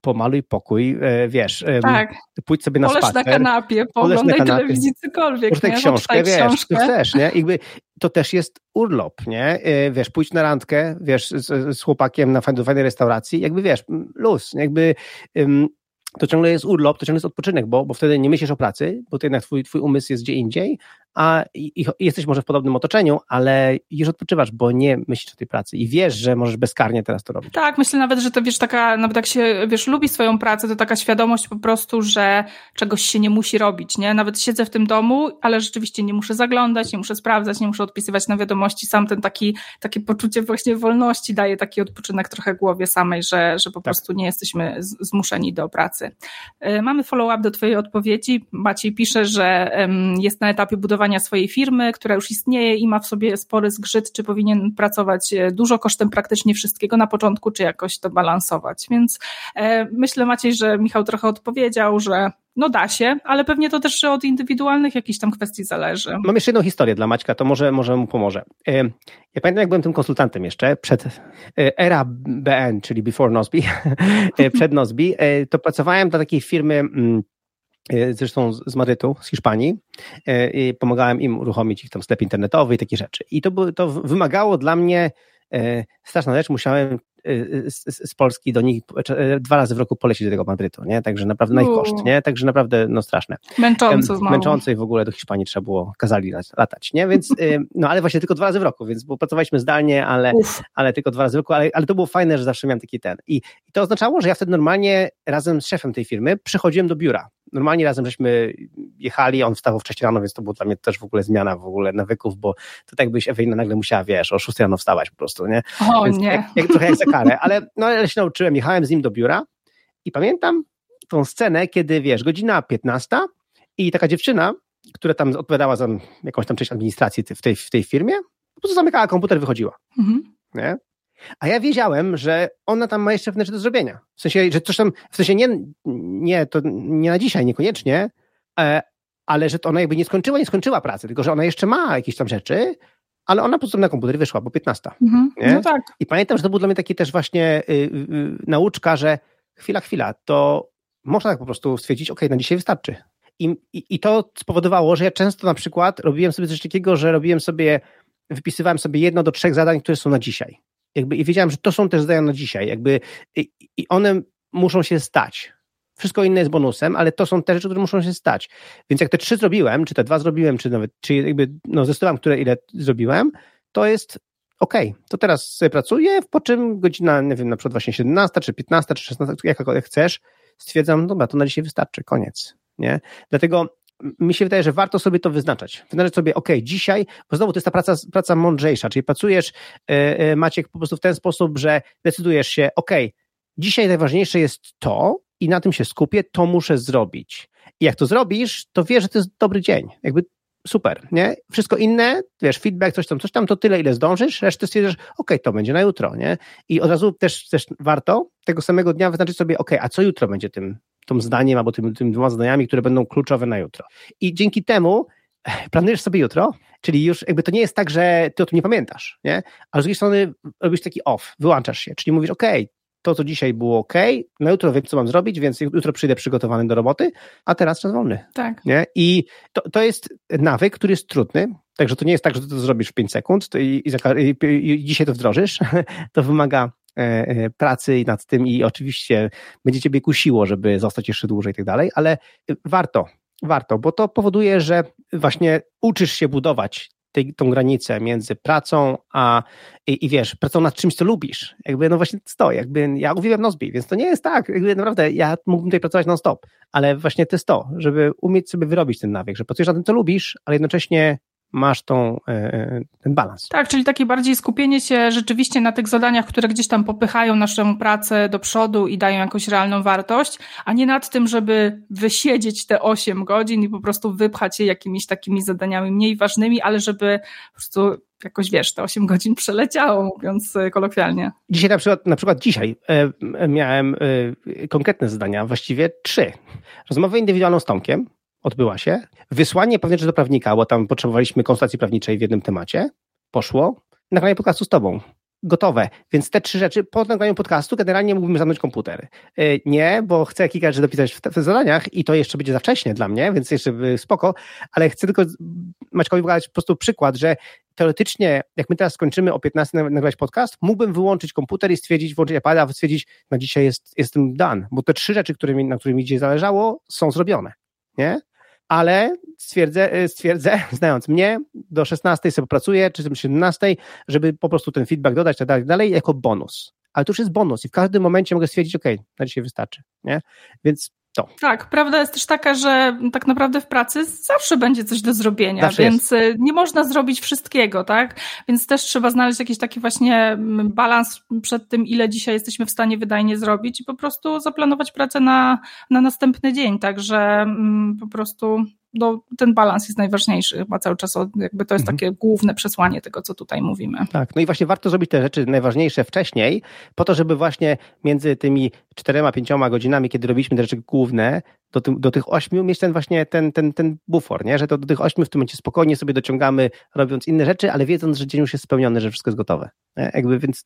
pomaluj pokój, e, wiesz, tak. pójdź sobie na Polesz spacer. na kanapie, pooglądaj telewizję, cokolwiek, Poczytaj nie? książkę, wiesz, książkę. chcesz, nie? Jakby to też jest urlop, nie? E, wiesz, pójdź na randkę, wiesz, z, z chłopakiem na do fajnej restauracji, jakby wiesz, luz, jakby um, to ciągle jest urlop, to ciągle jest odpoczynek, bo, bo wtedy nie myślisz o pracy, bo to jednak twój, twój umysł jest gdzie indziej, a i, i jesteś może w podobnym otoczeniu, ale już odpoczywasz, bo nie myślisz o tej pracy i wiesz, że możesz bezkarnie teraz to robić. Tak, myślę nawet, że to wiesz, taka, nawet jak się, wiesz, lubi swoją pracę, to taka świadomość po prostu, że czegoś się nie musi robić, nie? Nawet siedzę w tym domu, ale rzeczywiście nie muszę zaglądać, nie muszę sprawdzać, nie muszę odpisywać na wiadomości, sam ten taki, takie poczucie właśnie wolności daje taki odpoczynek trochę głowie samej, że, że po tak. prostu nie jesteśmy zmuszeni do pracy. Y, mamy follow-up do twojej odpowiedzi. Maciej pisze, że jest na etapie budowania swojej firmy, która już istnieje i ma w sobie spory zgrzyt, czy powinien pracować e, dużo kosztem praktycznie wszystkiego na początku, czy jakoś to balansować. Więc e, myślę, Maciej, że Michał trochę odpowiedział, że no da się, ale pewnie to też od indywidualnych jakichś tam kwestii zależy. Mam jeszcze jedną historię dla Maćka, to może, może mu pomoże. E, ja pamiętam, jak byłem tym konsultantem jeszcze, przed era BN, czyli Before Nozbi, przed Nozbi, to pracowałem dla takiej firmy mm, zresztą z Madrytu, z Hiszpanii, e, i pomagałem im uruchomić ich tam sklep internetowy i takie rzeczy. I to, to wymagało dla mnie e, straszna rzecz, musiałem z, z, Polski do nich dwa razy w roku polecieć do tego Madrytu, nie? Także naprawdę na ich koszt, nie? Także naprawdę, no straszne. Męczące znowu. Męczące i w ogóle do Hiszpanii trzeba było, kazali latać, nie? Więc, no ale właśnie tylko dwa razy w roku, więc bo pracowaliśmy zdalnie, ale, ale tylko dwa razy w roku, ale, ale to było fajne, że zawsze miałem taki ten. I, I to oznaczało, że ja wtedy normalnie razem z szefem tej firmy przychodziłem do biura normalnie razem żeśmy jechali, on wstawał wcześniej rano, więc to była dla mnie też w ogóle zmiana w ogóle nawyków, bo to tak byś Ewelina nagle musiała, wiesz, o 6 rano wstawać po prostu, nie? O więc nie. Jak, jak, trochę jak za karę, ale, no, ale się nauczyłem, jechałem z nim do biura i pamiętam tą scenę, kiedy, wiesz, godzina 15 i taka dziewczyna, która tam odpowiadała za jakąś tam część administracji w tej, w tej firmie, po prostu zamykała komputer, wychodziła. Mhm. Nie? A ja wiedziałem, że ona tam ma jeszcze pewne rzeczy do zrobienia. W sensie, że coś tam, w sensie nie, nie, to nie na dzisiaj, niekoniecznie, e, ale że to ona jakby nie skończyła, nie skończyła pracy, tylko że ona jeszcze ma jakieś tam rzeczy, ale ona po prostu na komputer wyszła, bo 15. Mhm, no tak. I pamiętam, że to był dla mnie taki też właśnie y, y, y, nauczka, że chwila, chwila, to można tak po prostu stwierdzić, ok, na dzisiaj wystarczy. I, i, I to spowodowało, że ja często na przykład robiłem sobie coś takiego, że robiłem sobie wypisywałem sobie jedno do trzech zadań, które są na dzisiaj. Jakby, I wiedziałem, że to są też zadania na dzisiaj. Jakby, i, I one muszą się stać. Wszystko inne jest bonusem, ale to są te rzeczy, które muszą się stać. Więc jak te trzy zrobiłem, czy te dwa zrobiłem, czy nawet, czy jakby, no zdecydowałem, które ile zrobiłem, to jest ok, to teraz sobie pracuję, po czym godzina, nie wiem, na przykład właśnie 17, czy 15, czy 16, jakakolwiek chcesz, stwierdzam, dobra, to na dzisiaj wystarczy, koniec, nie? Dlatego mi się wydaje, że warto sobie to wyznaczać. Wyznaczać sobie, ok, dzisiaj, bo znowu to jest ta praca, praca mądrzejsza, czyli pracujesz, yy, Maciek, po prostu w ten sposób, że decydujesz się, ok, dzisiaj najważniejsze jest to i na tym się skupię, to muszę zrobić. I jak to zrobisz, to wiesz, że to jest dobry dzień. Jakby super, nie? Wszystko inne, wiesz, feedback, coś tam, coś tam, to tyle, ile zdążysz, resztę stwierdzisz, ok, to będzie na jutro, nie? I od razu też, też warto tego samego dnia wyznaczyć sobie, ok, a co jutro będzie tym, tym zdaniem albo tym, tym dwoma zadaniami, które będą kluczowe na jutro. I dzięki temu planujesz sobie jutro, czyli już jakby to nie jest tak, że ty o tym nie pamiętasz, nie? Ale z drugiej strony robisz taki off, wyłączasz się, czyli mówisz, ok, to, co dzisiaj było ok, na jutro wiem, co mam zrobić, więc jutro przyjdę przygotowany do roboty, a teraz czas wolny. Tak. Nie? I to, to jest nawyk, który jest trudny, także to nie jest tak, że to zrobisz w 5 sekund i, i, i, i dzisiaj to wdrożysz. to wymaga pracy nad tym i oczywiście będzie ciebie kusiło, żeby zostać jeszcze dłużej i tak dalej, ale warto, warto, bo to powoduje, że właśnie uczysz się budować tej, tą granicę między pracą a i, i, wiesz, pracą nad czymś, co lubisz. Jakby, no właśnie to, jakby ja uwielbiam Nozbi, więc to nie jest tak, jakby naprawdę ja mógłbym tutaj pracować non-stop, ale właśnie to jest to, żeby umieć sobie wyrobić ten nawyk, że pracujesz nad tym, co lubisz, ale jednocześnie masz tą, e, e, ten balans. Tak, czyli takie bardziej skupienie się rzeczywiście na tych zadaniach, które gdzieś tam popychają naszą pracę do przodu i dają jakąś realną wartość, a nie nad tym, żeby wysiedzieć te 8 godzin i po prostu wypchać je jakimiś takimi zadaniami mniej ważnymi, ale żeby po prostu jakoś wiesz, te 8 godzin przeleciało, mówiąc e, kolokwialnie. Dzisiaj na przykład, na przykład dzisiaj miałem konkretne zadania, właściwie trzy. Rozmowę indywidualną z Tomkiem, odbyła się. Wysłanie pewnie do prawnika, bo tam potrzebowaliśmy konsultacji prawniczej w jednym temacie. Poszło. Nagranie podcastu z tobą. Gotowe. Więc te trzy rzeczy po nagraniu podcastu generalnie mógłbym zamknąć komputer. Y, nie, bo chcę kilka rzeczy dopisać w, w zadaniach i to jeszcze będzie za wcześnie dla mnie, więc jeszcze spoko, ale chcę tylko Maćkowi pokazać po prostu przykład, że teoretycznie, jak my teraz skończymy o 15 nagrać podcast, mógłbym wyłączyć komputer i stwierdzić, włączyć iPada, stwierdzić, na dzisiaj jest, jestem done, bo te trzy rzeczy, którymi, na których mi dzisiaj zależało, są zrobione. Nie? Ale stwierdzę, e, stwierdzę, znając mnie, do 16 sobie pracuję, czy 17, żeby po prostu ten feedback dodać, tak dalej, dalej, jako bonus. Ale to już jest bonus i w każdym momencie mogę stwierdzić, ok, na dzisiaj wystarczy, nie? Więc to. Tak, prawda jest też taka, że tak naprawdę w pracy zawsze będzie coś do zrobienia, zawsze więc jest. nie można zrobić wszystkiego, tak? Więc też trzeba znaleźć jakiś taki właśnie balans przed tym, ile dzisiaj jesteśmy w stanie wydajnie zrobić i po prostu zaplanować pracę na, na następny dzień, także po prostu no, ten balans jest najważniejszy chyba cały czas, jakby to jest mhm. takie główne przesłanie tego, co tutaj mówimy. Tak, no i właśnie warto zrobić te rzeczy najważniejsze wcześniej, po to, żeby właśnie między tymi czterema, pięcioma godzinami, kiedy robiliśmy te rzeczy główne, do, tym, do tych ośmiu mieć ten właśnie ten, ten, ten bufor, nie? że to do tych ośmiu w tym momencie spokojnie sobie dociągamy, robiąc inne rzeczy, ale wiedząc, że dzień już jest spełniony, że wszystko jest gotowe. Nie? Jakby, więc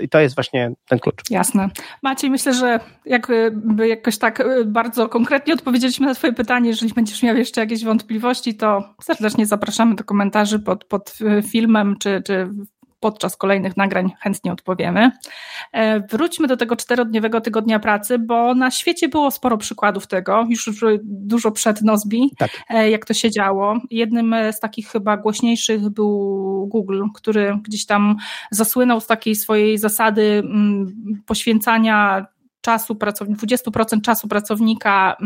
i to jest właśnie ten klucz. Jasne. Maciej, myślę, że jakby jakoś tak y, bardzo konkretnie odpowiedzieliśmy na Twoje pytanie. Jeżeli będziesz miał jeszcze jakieś wątpliwości, to serdecznie zapraszamy do komentarzy pod, pod y, filmem czy, czy podczas kolejnych nagrań chętnie odpowiemy. E, wróćmy do tego czterodniowego tygodnia pracy, bo na świecie było sporo przykładów tego, już dużo przed Nozbi, tak. E, jak to się działo. Jednym z takich chyba głośniejszych był Google, który gdzieś tam zasłynął z takiej swojej zasady mm, poświęcania czasu, 20% czasu pracownika,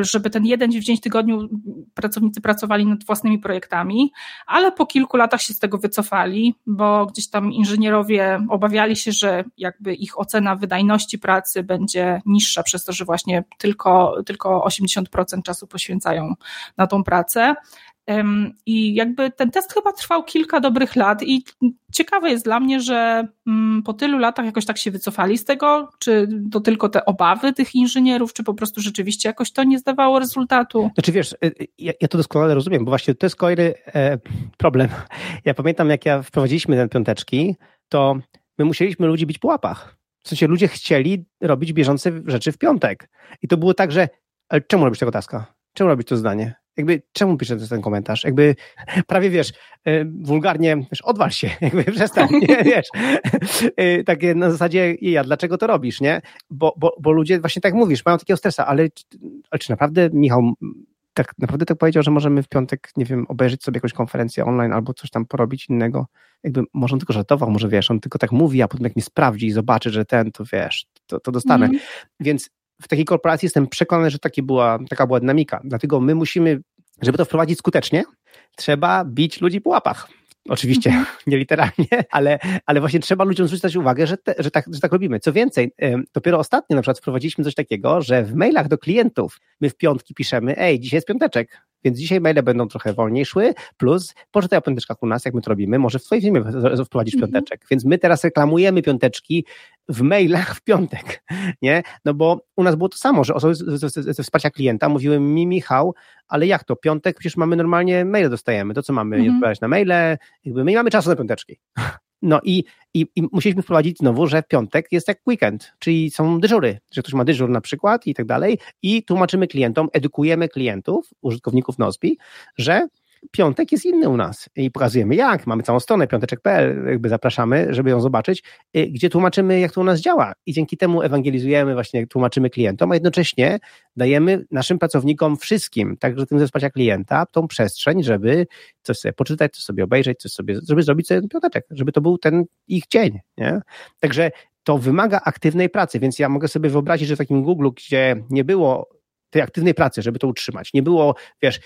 żeby ten jeden dzień w tygodniu pracownicy pracowali nad własnymi projektami, ale po kilku latach się z tego wycofali, bo gdzieś tam inżynierowie obawiali się, że jakby ich ocena wydajności pracy będzie niższa przez to, że właśnie tylko, tylko 80% czasu poświęcają na tą pracę. I jakby ten test chyba trwał kilka dobrych lat i ciekawe jest dla mnie, że mm, po tylu latach jakoś tak się wycofali z tego, czy to tylko te obawy tych inżynierów, czy po prostu rzeczywiście jakoś to nie zdawało rezultatu. Znaczy wiesz, y, y, ja, ja to doskonale rozumiem, bo właśnie to jest kolejny e, problem. Ja pamiętam, jak ja wprowadziliśmy ten piąteczki, to my musieliśmy ludzi bić po łapach. W sensie ludzie chcieli robić bieżące rzeczy w piątek. I to było tak, że ale czemu robić tego taska? Czemu robić to zdanie? Jakby czemu piszesz ten komentarz? Jakby prawie wiesz, e, wulgarnie, wiesz, odwal się, jakby przestań, nie, wiesz. E, takie na zasadzie, ja, dlaczego to robisz, nie? Bo, bo, bo ludzie właśnie tak mówisz, mają takiego stresa, ale, ale czy naprawdę, Michał, tak naprawdę tak powiedział, że możemy w piątek, nie wiem, obejrzeć sobie jakąś konferencję online albo coś tam porobić innego. Jakby może on tylko żartował, może wiesz, on tylko tak mówi, a potem jak mnie sprawdzi i zobaczy, że ten, to wiesz, to, to dostanę. Mm. Więc w takiej korporacji jestem przekonany, że taki była, taka była dynamika. Dlatego my musimy, żeby to wprowadzić skutecznie, trzeba bić ludzi po łapach. Oczywiście -hmm. nie literalnie, ale, ale właśnie trzeba ludziom zwrócić uwagę, że, te, że, tak, że tak robimy. Co więcej, dopiero ostatnio na przykład wprowadziliśmy coś takiego, że w mailach do klientów my w piątki piszemy, ej, dzisiaj jest piąteczek, więc dzisiaj maile będą trochę wolniej szły, plus poczytaj o piąteczkach u nas, jak my to robimy, może w twojej firmie wprowadzisz -hmm. piąteczek. Więc my teraz reklamujemy piąteczki w mailach w piątek, nie? No bo u nas było to samo, że osoby ze wsparcia klienta mówiły mi, Michał, ale jak to, piątek, przecież mamy normalnie maile dostajemy, to co mamy, mm -hmm. odpowiadać na maile, jakby my nie mamy czasu na piąteczki. No i, i, i musieliśmy wprowadzić znowu, że piątek jest jak weekend, czyli są dyżury, że ktoś ma dyżur na przykład i tak dalej i tłumaczymy klientom, edukujemy klientów, użytkowników Nozbi, że piątek jest inny u nas i pokazujemy jak, mamy całą stronę piąteczek.pl, jakby zapraszamy, żeby ją zobaczyć, y, gdzie tłumaczymy jak to u nas działa i dzięki temu ewangelizujemy, właśnie tłumaczymy klientom, a jednocześnie dajemy naszym pracownikom wszystkim, także tym ze wsparcia klienta, tą przestrzeń, żeby coś sobie poczytać, coś sobie obejrzeć, coś sobie, żeby zrobić sobie piąteczek, żeby to był ten ich dzień, nie? Także to wymaga aktywnej pracy, więc ja mogę sobie wyobrazić, że w takim Google, gdzie nie było tej aktywnej pracy, żeby to utrzymać. Nie było, wiesz,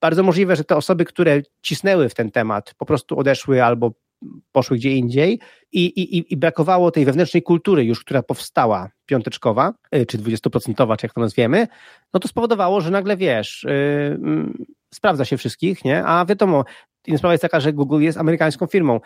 bardzo możliwe, że te osoby, które cisnęły w ten temat, po prostu odeszły albo poszły gdzie indziej i, i, i brakowało tej wewnętrznej kultury już, która powstała piąteczkowa, y, czy dwudziestoprocentowa, czy jak to nazwiemy, no to spowodowało, że nagle wiesz, yy, sprawdza się wszystkich, nie? A wiadomo, inna sprawa jest taka, że Google jest amerykańską firmą.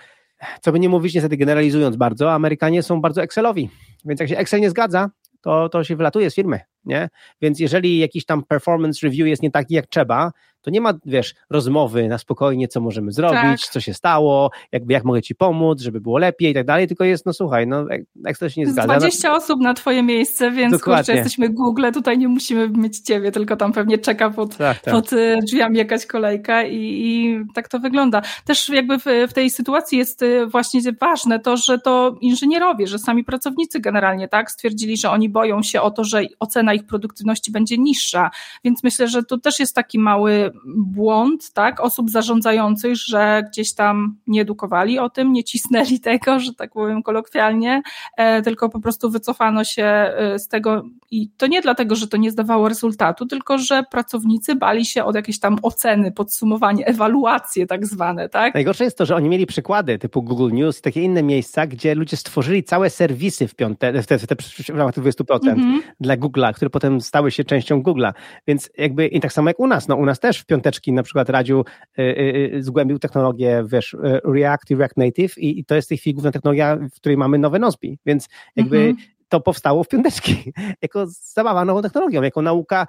Co by nie mówić, niestety generalizując bardzo, Amerykanie są bardzo Excelowi, więc jak się Excel nie zgadza, to, to się wylatuje z firmy, nie? Więc jeżeli jakiś tam performance review jest nie taki jak trzeba, to nie ma, wiesz, rozmowy na spokojnie, co możemy zrobić, tak. co się stało, jakby jak mogę ci pomóc, żeby było lepiej i tak dalej, tylko jest, no słuchaj, no jak to się nie zgadza. 20 no, osób na twoje miejsce, więc Dokładnie. kurczę, jesteśmy Google, tutaj nie musimy mieć ciebie, tylko tam pewnie czeka pod, tak, tak. pod y, drzwiami jakaś kolejka i, i tak to wygląda. Też jakby w, w tej sytuacji jest y, właśnie ważne to, że to inżynierowie, że sami pracownicy generalnie tak stwierdzili, że oni boją się o to, że ocena ich produktywności będzie niższa, więc myślę, że to też jest taki mały błąd tak, osób zarządzających, że gdzieś tam nie edukowali o tym, nie cisnęli tego, że tak powiem kolokwialnie, e, tylko po prostu wycofano się e, z tego i to nie dlatego, że to nie zdawało rezultatu, tylko że pracownicy bali się od jakiejś tam oceny, podsumowanie, ewaluacje tak zwane, tak? Najgorsze jest to, że oni mieli przykłady typu Google News i takie inne miejsca, gdzie ludzie stworzyli całe serwisy w, piąte, w, te, w, te, w ramach 20% mm -hmm. dla Google'a, które potem stały się częścią Google'a. Więc jakby i tak samo jak u nas, no u nas też w piąteczki na przykład Radziu y, y, y, zgłębił technologię, wiesz, React i React Native i, i, to jest w tej chwili główna technologia, w której mamy nowe Nozbi, więc jakby mm -hmm. To powstało w piąteczki, jako zabawa nową technologią, jako nauka,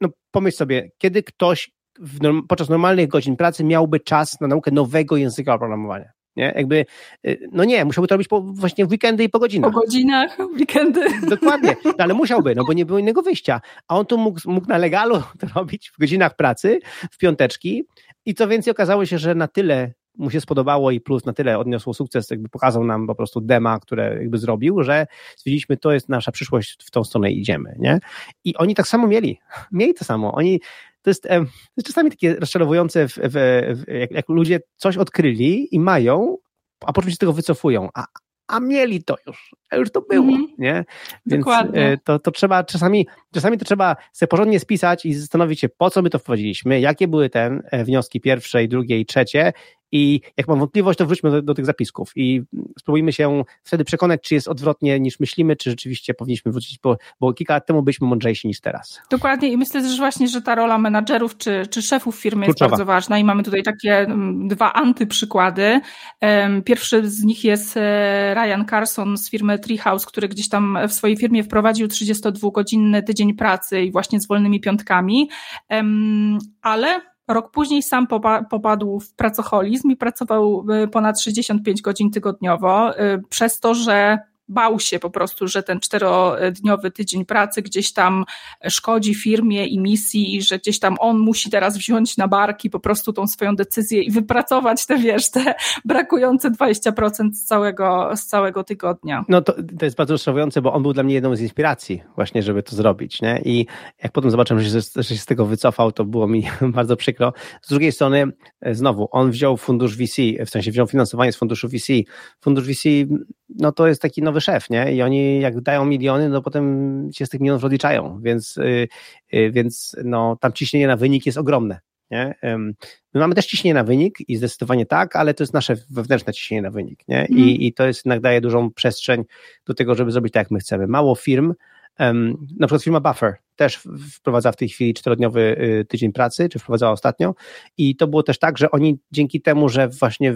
no pomyśl sobie, kiedy ktoś w, podczas normalnych godzin pracy miałby czas na naukę nowego języka oprogramowania. Nie? Jakby, no nie, musiałby to robić po, właśnie w weekendy i po godzinach. Po godzinach, weekendy. Dokładnie, no, ale musiałby, no bo nie było innego wyjścia. A on tu mógł, mógł na legalu to robić w godzinach pracy, w piąteczki i co więcej okazało się, że na tyle mu się spodobało i plus na tyle odniosło sukces, jakby pokazał nam po prostu dema, które jakby zrobił, że stwierdziliśmy, to jest nasza przyszłość, w tą stronę idziemy, nie? I oni tak samo mieli, mieli to samo, oni to jest, to jest czasami takie rozczarowujące, w, w, w, jak, jak, ludzie coś odkryli i mają, a potem się z tego wycofują, a, a mieli to już, a już to było, mm -hmm. nie? Więc Dokładnie. to, to trzeba czasami, czasami to trzeba sobie porządnie spisać i zastanowić się, po co my to wprowadziliśmy, jakie były te e, wnioski pierwsze, drugie i trzecie i jak mam wątpliwość, to wróćmy do, do, tych zapisków i spróbujmy się wtedy przekonać, czy jest odwrotnie niż myślimy, czy rzeczywiście powinniśmy wrócić, bo, bo kilka lat temu byliśmy mądrzejsi niż teraz. Dokładnie i myślę też właśnie, że ta rola menadżerów czy, czy szefów firmy Kluczowa. jest bardzo ważna i mamy tutaj takie mm, dwa antyprzykłady. Pierwszy z nich jest e, Ryan Carson z firmy Treehouse, który gdzieś tam w swojej firmie wprowadził 32-godzinny tydzień pracy i właśnie z wolnymi piątkami, ale Rok później sam popadł w pracoholizm i pracował y, ponad 65 godzin tygodniowo, y, przez to, że bał się po prostu, że ten czterodniowy tydzień pracy gdzieś tam szkodzi firmie i misji i że gdzieś tam on musi teraz wziąć na barki po prostu tą swoją decyzję i wypracować te, wiesz, te brakujące 20% z całego, z całego tygodnia. No to, to jest bardzo rozczarowujące, bo on był dla mnie jedną z inspiracji właśnie, żeby to zrobić, nie? I jak potem zobaczyłem, że że się z tego wycofał, to było mi bardzo przykro. Z drugiej strony, e, znowu, on wziął fundusz VC, w sensie wziął finansowanie z funduszu VC. Fundusz VC, no to jest taki nowy szef, nie? I oni jak dają miliony, no potem się z tych milionów rozliczają, więc, yy, yy, więc no, tam ciśnienie na wynik jest ogromne. Nie? My mamy też ciśnienie na wynik i zdecydowanie tak, ale to jest nasze wewnętrzne ciśnienie na wynik. Nie? I, mm. I to jest jednak daje dużą przestrzeń do tego, żeby zrobić tak, jak my chcemy. Mało firm, um, na przykład firma Buffer też wprowadza w tej chwili czterodniowy y, tydzień pracy, czy wprowadzała ostatnio i to było też tak, że oni dzięki temu, że właśnie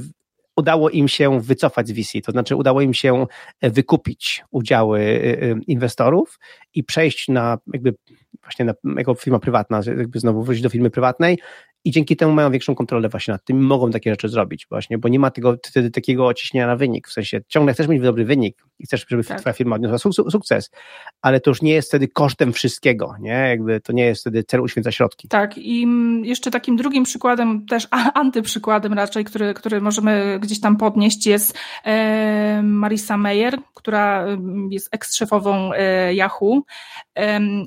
udało im się wycofać z VC, to znaczy udało im się e, wykupić udziały e, e, inwestorów i przejść na jakby właśnie na, jako firma prywatna, jakby znowu wrócić do firmy prywatnej i dzięki temu mają większą kontrolę właśnie nad tym, mogą takie rzeczy zrobić właśnie, bo nie ma tego wtedy takiego ciśnienia na wynik, w sensie ciągle chcesz mieć dobry wynik i chcesz, żeby tak. twoja firma odniosła sukces, ale to już nie jest wtedy kosztem wszystkiego, nie, jakby to nie jest wtedy cel uświęca środki. Tak i jeszcze takim drugim przykładem, też antyprzykładem raczej, który, który możemy gdzieś tam podnieść jest e, Marisa Meyer, która jest eks-szefową e, Yahoo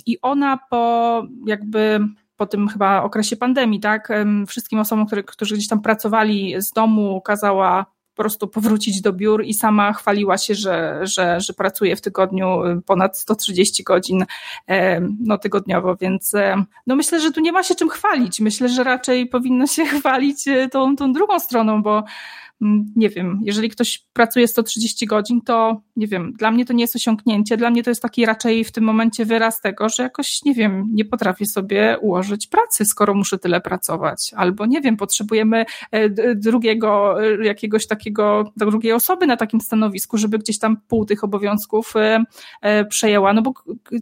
i ona po jakby po tym chyba okresie pandemii, tak, wszystkim osobom, które, którzy gdzieś tam pracowali z domu, kazała po prostu powrócić do biur i sama chwaliła się, że, że, że pracuje w tygodniu ponad 130 godzin no, tygodniowo, więc no myślę, że tu nie ma się czym chwalić. Myślę, że raczej powinno się chwalić y, tą, tą drugą stroną, bo nie wiem, jeżeli ktoś pracuje 130 godzin, to nie wiem, dla mnie to nie jest osiągnięcie, dla mnie to jest taki raczej w tym momencie wyraz tego, że jakoś, nie wiem, nie potrafię sobie ułożyć pracy, skoro muszę tyle pracować, albo nie wiem, potrzebujemy e, drugiego, e, jakiegoś takiego, drugiej osoby na takim stanowisku, żeby gdzieś tam pół tych obowiązków e, przejęła, no bo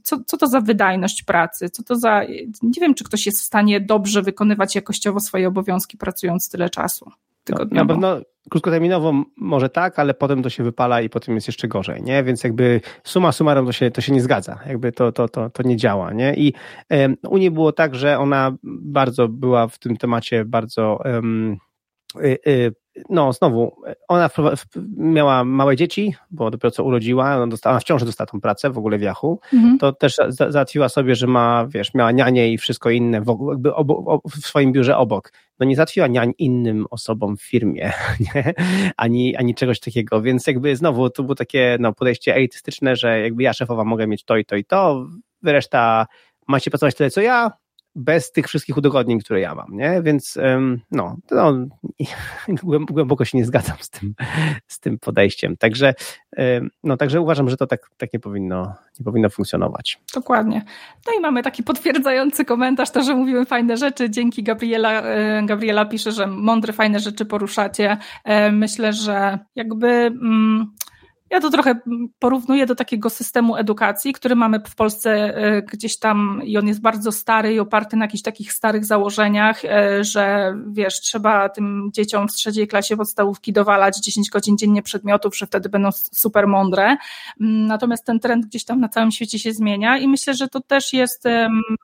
co, co to za wydajność pracy, co to za, nie wiem, czy ktoś jest w stanie dobrze wykonywać jakościowo swoje obowiązki pracując tyle czasu tygodniowo. No, na pewno krótkoterminowo może tak, ale potem to się wypala i potem jest jeszcze gorzej, nie? Więc jakby suma summarum to się, to się nie zgadza, jakby to, to, to, to nie działa, nie? I um, u niej było tak, że ona bardzo była w tym temacie bardzo um, no znowu, ona miała małe dzieci, bo dopiero co urodziła, ona, dostała, ona wciąż dostała tą pracę w ogóle w Yahoo, mhm. to też za, załatwiła sobie, że ma, wiesz, miała nianie i wszystko inne w, jakby obo, w swoim biurze obok. No nie załatwiła niań innym osobom w firmie, nie? Ani, ani czegoś takiego, więc jakby znowu to było takie no, podejście elitystyczne, że jakby ja szefowa mogę mieć to i to i to, reszta macie pracować tyle co ja, bez tych wszystkich udogodnień, które ja mam, nie? Więc no, no głęboko się nie zgadzam z tym, z tym podejściem. Także, no, także uważam, że to tak, tak nie, powinno, nie powinno funkcjonować. Dokładnie. No i mamy taki potwierdzający komentarz, to, że mówimy fajne rzeczy. Dzięki Gabriela, e, Gabriela pisze, że mądre, fajne rzeczy poruszacie. E, myślę, że jakby... Mm, ja to trochę porównuję do takiego systemu edukacji, który mamy w Polsce e, gdzieś tam i on jest bardzo stary i oparty na jakichś takich starych założeniach, e, że wiesz, trzeba tym dzieciom w trzeciej klasie podstawówki dowalać 10 godzin dziennie przedmiotów, że wtedy będą super mądre. Mm, natomiast ten trend gdzieś tam na całym świecie się zmienia i myślę, że to też jest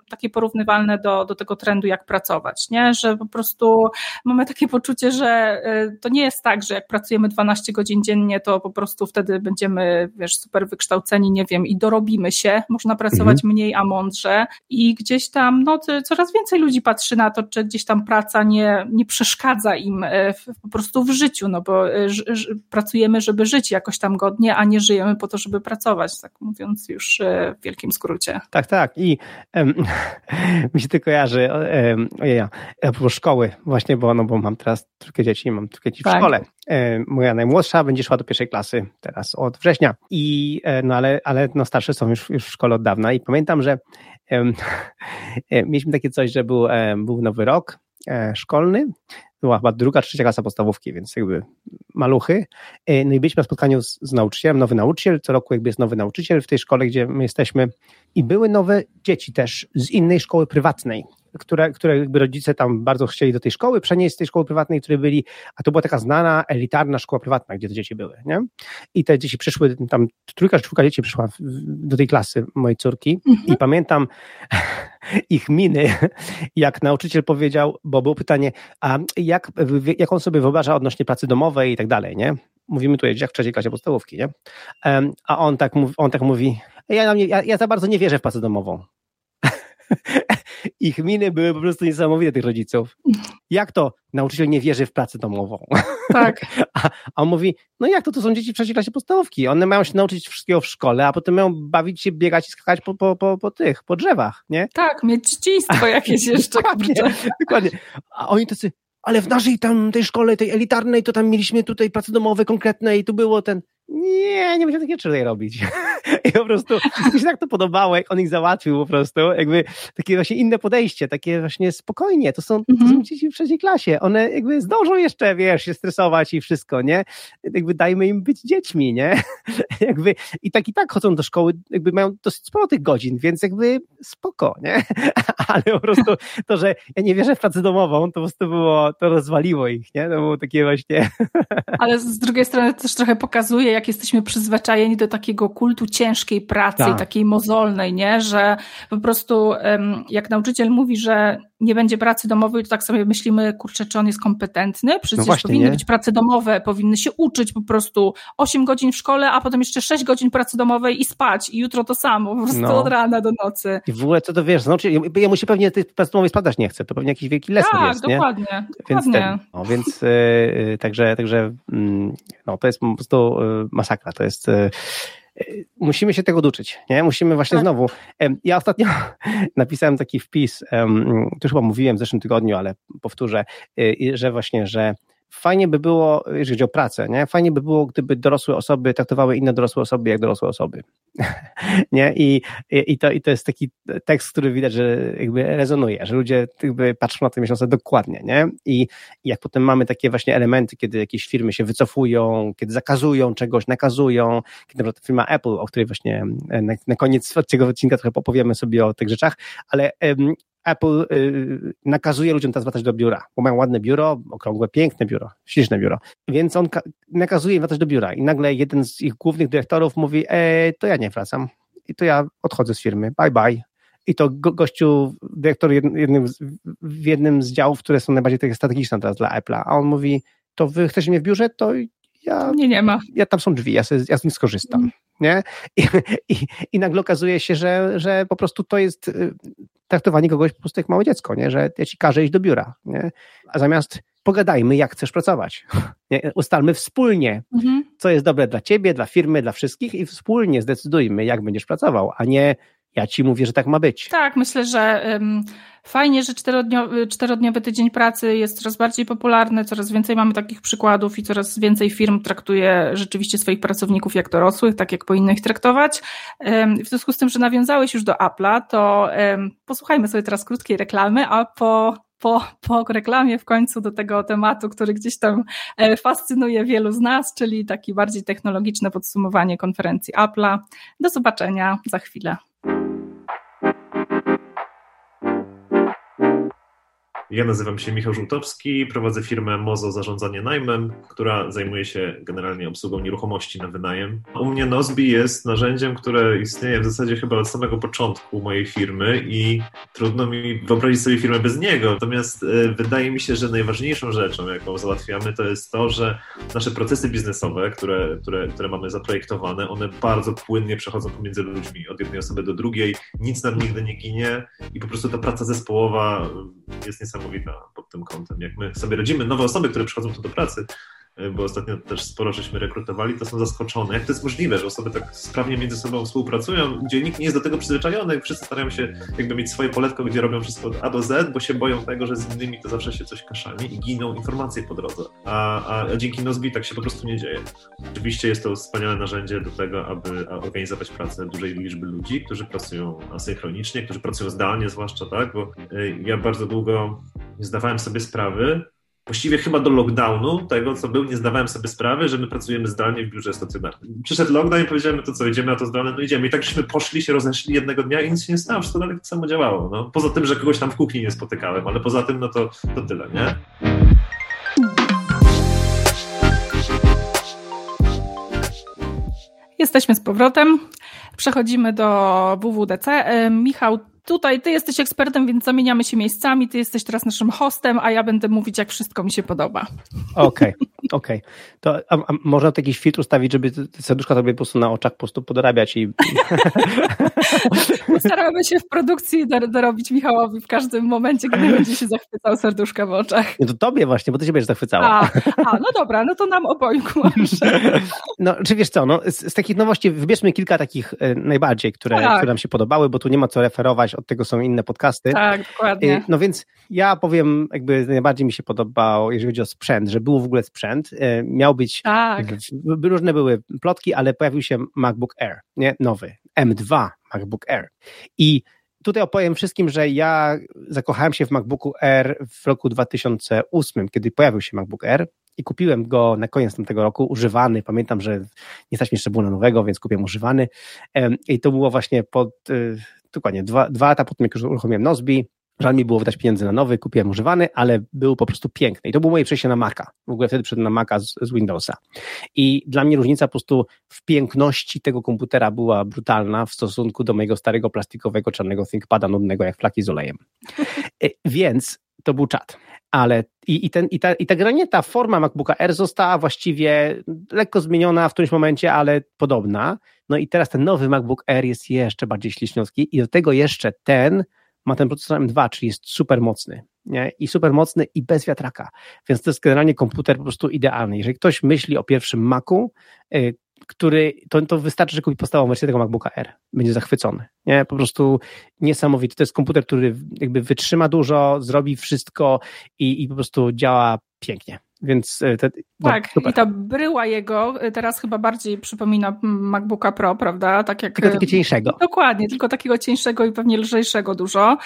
takie porównywalne do, do tego trendu, jak pracować, nie? Że po prostu mamy takie poczucie, że e, to nie jest tak, że jak pracujemy 12 godzin dziennie, to po prostu wtedy wtedy będziemy, wiesz, super wykształceni, nie wiem, i dorobimy się, można pracować mhm. mniej, a mądrze i gdzieś tam, no, coraz więcej ludzi patrzy na to, czy gdzieś tam praca nie, nie przeszkadza im e, w, po prostu w życiu, no bo e, ż, ż, pracujemy, żeby żyć jakoś tam godnie, a nie żyjemy po to, żeby pracować, tak mówiąc już e, w wielkim skrócie. Tak, tak i um, mi się to kojarzy, um, ojej, a propos szkoły właśnie, bo, no, bo mam teraz trójkę dzieci, mam trójkę dzieci w tak. szkole. Moja najmłodsza będzie szła do pierwszej klasy teraz od września. I, e, no ale, ale no starsze są już, już w szkole od dawna. I pamiętam, że um, mieliśmy takie coś, że był, był nowy rok szkolny, była chyba druga, trzecia klasa podstawówki, więc jakby maluchy. No i byliśmy na spotkaniu z, z, nauczycielem, nowy nauczyciel, co roku jakby jest nowy nauczyciel w tej szkole, gdzie my jesteśmy. I były nowe dzieci też z innej szkoły prywatnej, które, które jakby rodzice tam bardzo chcieli do tej szkoły przenieść z tej szkoły prywatnej, które byli, a to była taka znana, elitarna szkoła prywatna, gdzie te dzieci były, nie? I te dzieci przyszły, tam trójka czy czwórka dzieci przyszła do tej klasy mojej córki mhm. i pamiętam ich miny, jak nauczyciel powiedział, bo było pytanie, a jak, jak on sobie wyobraża odnośnie pracy domowej i tak dalej, nie? Mówimy tu jak w trzeciej klasie podstawówki, nie? A on tak, on tak mówi, ja, ja, ja za bardzo nie wierzę w pracę domową. Ich miny były po prostu niesamowite tych rodziców. Jak to nauczyciel nie wierzy w pracę domową? Tak. A, a on mówi, no jak to, to są dzieci w trzeciej klasie podstawówki. One mają się nauczyć wszystkiego w szkole, a potem mają bawić się, biegać i skakać po, po, po, po tych, po drzewach, nie? Tak, mieć dzieciństwo jakieś jeszcze. dokładnie, dokładnie. A oni tacy, ale w naszej tam tej szkole, tej elitarnej, to tam mieliśmy tutaj prace domowe konkretne i tu było ten, nie, nie musiałem takie rzeczy robić. I po prostu mi się tak to podobało, jak on ich załatwił po prostu, jakby takie właśnie inne podejście, takie właśnie spokojnie, to są, mm -hmm. to są mhm. dzieci w trzeciej klasie, one jakby zdążą jeszcze, wiesz, się stresować i wszystko, nie? Jakby dajmy im być dziećmi, nie? jakby i tak i tak chodzą do szkoły, jakby mają dosyć sporo tych godzin, więc jakby spoko, nie? Ale po prostu to, że ja nie wierzę w pracę domową, to po prostu było, to rozwaliło ich, nie? To było takie właśnie... Ale z drugiej strony też trochę pokazuje, jak jesteśmy przyzwyczajeni do takiego kultu ciężkiej pracy, tak. takiej mozolnej, nie? Że po prostu jak nauczyciel mówi, że nie będzie pracy domowej, to tak sobie myślimy, kurczę, czy on jest kompetentny? Przecież no właśnie, powinny nie? być prace domowe, powinny się uczyć po prostu 8 godzin w szkole, a potem jeszcze 6 godzin pracy domowej i spać i jutro to samo, po prostu no. od rana do nocy. I w ogóle co to wiesz, znaczy, ja mu się pewnie tej pracy domowej spadać nie chce, to pewnie jakiś wielki lesson tak, jest, dokładnie, nie? Więc, ten, no, więc yy, także, także yy, no, to jest po prostu yy, masakra, to jest musimy się tego uczyć, nie? Musimy właśnie tak. znowu. Ja ostatnio napisałem taki wpis, już chyba mówiłem w zeszłym tygodniu, ale powtórzę, y, że właśnie, że fajnie by było, jeżeli chodzi o pracę, nie? fajnie by było, gdyby dorosłe osoby traktowały inne dorosłe osoby jak dorosłe osoby. nie? I, i, to, I to jest taki tekst, który widać, że jakby rezonuje, że ludzie jakby patrzą na te miesiące dokładnie. Nie? I, jak potem mamy takie właśnie elementy, kiedy jakieś firmy się wycofują, kiedy zakazują czegoś, nakazują, kiedy na firma Apple, o której właśnie na, na koniec tego odcinka trochę opowiemy sobie o tych rzeczach, ale Apple y, nakazuje ludziom teraz wracać do biura, bo mają ładne biuro, okrągłe, piękne biuro, śliczne biuro. Więc on nakazuje im wracać do biura i nagle jeden z ich głównych dyrektorów mówi, e, to ja nie wracam i to ja odchodzę z firmy, bye bye. I to go, gościu, dyrektor jednym z, w jednym z działów, które są najbardziej takie strategiczne teraz dla Apple'a, a on mówi, to wy chcecie mnie w biurze, to ja... Nie, nie ma. Ja, tam są drzwi, ja, sobie, ja z nich skorzystam. Nie? I, i, I nagle okazuje się, że, że po prostu to jest y, traktowanie kogoś po prostu jak małe dziecko, nie? że ja ci każę iść do biura. Nie? A zamiast pogadajmy, jak chcesz pracować. Nie? Ustalmy wspólnie, mhm. co jest dobre dla ciebie, dla firmy, dla wszystkich i wspólnie zdecydujmy, jak będziesz pracował, a nie ja ci mówię, że tak ma być. Tak, myślę, że um, fajnie, że czterodniowy, czterodniowy tydzień pracy jest coraz bardziej popularny, coraz więcej mamy takich przykładów i coraz więcej firm traktuje rzeczywiście swoich pracowników jak dorosłych, tak jak powinno ich traktować. Um, w związku z tym, że nawiązałeś już do Apple'a, to um, posłuchajmy sobie teraz krótkiej reklamy, a po po, po reklamie w końcu do tego tematu, który gdzieś tam e, fascynuje wielu z nas, czyli taki bardziej technologiczne podsumowanie konferencji Apple'a. Do zobaczenia za chwilę. Ja nazywam się Michał Żółtowski, prowadzę firmę Mozo Zarządzanie Najmem, która zajmuje się generalnie obsługą nieruchomości na wynajem. U mnie Nozbi jest narzędziem, które istnieje w zasadzie chyba od samego początku mojej firmy i trudno mi wyobrazić sobie firmę bez niego. Natomiast e, wydaje mi się, że najważniejszą rzeczą, jaką załatwiamy, to jest to, że nasze procesy biznesowe, które, które, które mamy zaprojektowane, one bardzo płynnie przechodzą pomiędzy ludźmi, od jednej osoby do drugiej, nic nam nigdy nie ginie i po prostu ta praca zespołowa jest niesamowita niesamowita pod tym kątem. Jak my sobie radzimy, nowe osoby, które przychodzą tu do pracy, bo ostatnio też sporo żeśmy rekrutowali, to są zaskoczone. Jak to jest możliwe, że osoby tak sprawnie między sobą współpracują, gdzie nikt nie jest do tego przyzwyczajony, wszyscy starają się jakby mieć swoje poletko, gdzie robią wszystko od A do Z, bo się boją tego, że z innymi to zawsze się coś kaszami i giną informacje po drodze. A, a, a dzięki Nozbi tak się po prostu nie dzieje. Oczywiście jest to wspaniałe narzędzie do tego, aby organizować pracę dużej liczby ludzi, którzy pracują asynchronicznie, którzy pracują zdalnie zwłaszcza, tak, bo y, ja bardzo długo nie zdawałem sobie sprawy, właściwie chyba do lockdownu, tego co był, nie zdawałem sobie sprawy, że my pracujemy zdalnie w biurze stacjonarnym. Przyszedł lockdown i powiedziałem, to co, idziemy na to zdalne, no idziemy. I tak żeśmy poszli, się rozeszli jednego dnia i nic się nie stało, wszystko dalej tak samo działało. No. Poza tym, że kogoś tam w kuchni nie spotykałem, ale poza tym, no to, to tyle, nie? Jesteśmy z powrotem. Przechodzimy do WWDC. Michał, tutaj ty jesteś ekspertem, więc zamieniamy się miejscami. Ty jesteś teraz naszym hostem, a ja będę mówić, jak wszystko mi się podoba. Okej, okay, okej. Okay. To a, a można to jakiś filtr ustawić, żeby te serduszka sobie po prostu na oczach po prostu podorabiać i... Staramy się w produkcji dorobić Michałowi w każdym momencie, gdy będzie się zachwycał serduszka w oczach. Nie, to tobie właśnie, bo ty się będziesz zachwycała. A, a no dobra, no to nam obojgu. No, czy wiesz co, no, z, z takich nowości wybierzmy kilka takich e, najbardziej, które, tak. które nam się podobały, bo tu nie ma co referować, od tego są inne podcasty. Tak, dokładnie. E, no więc ja powiem, jakby najbardziej mi się podobał, jeżeli chodzi o sprzęt, że był w ogóle sprzęt, e, miał być, tak. różne były plotki, ale pojawił się MacBook Air, nie, nowy, M2 MacBook Air. I tutaj opowiem wszystkim, że ja zakochałem się w MacBooku Air w roku 2008, kiedy pojawił się MacBook Air i kupiłem go na koniec tamtego roku, używany. Pamiętam, że nie stać mi jeszcze było na nowego, więc kupiłem używany. I to było właśnie pod, y, dokładnie dwa, dwa lata po tym, jak już uruchomiłem Nozbi. Żal mi było wydać pieniędzy na nowy, kupiłem używany, ale był po prostu piękny. I to było moje przejście na Maca. W ogóle wtedy przyszedłem na Maca z, z, Windowsa. I dla mnie różnica po prostu w piękności tego komputera była brutalna w stosunku do mojego starego plastikowego czarnego ThinkPada nudnego jak flaki z olejem. E, więc to był czat. Ale i, i, ten, i, ta, i ta granie, ta forma MacBooka R została właściwie lekko zmieniona w którymś momencie, ale podobna. No i teraz ten nowy MacBook R jest jeszcze bardziej śliczniutki i do tego jeszcze ten ma ten procesor M2, czyli jest super mocny. Nie? I super mocny i bez wiatraka. Więc to jest generalnie komputer po prostu idealny. Jeżeli ktoś myśli o pierwszym Macu, y, który, to, to wystarczy, że kupi podstawową wersję tego MacBooka R. Będzie zachwycony. Nie? Po prostu niesamowity. To jest komputer, który jakby wytrzyma dużo, zrobi wszystko i, i po prostu działa pięknie. Więc e, te, no, tak, i ta bryła jego e, teraz chyba bardziej przypomina MacBooka Pro, prawda? Tak jak, tylko takiego cieńszego. Dokładnie, tylko takiego cieńszego i pewnie lżejszego dużo.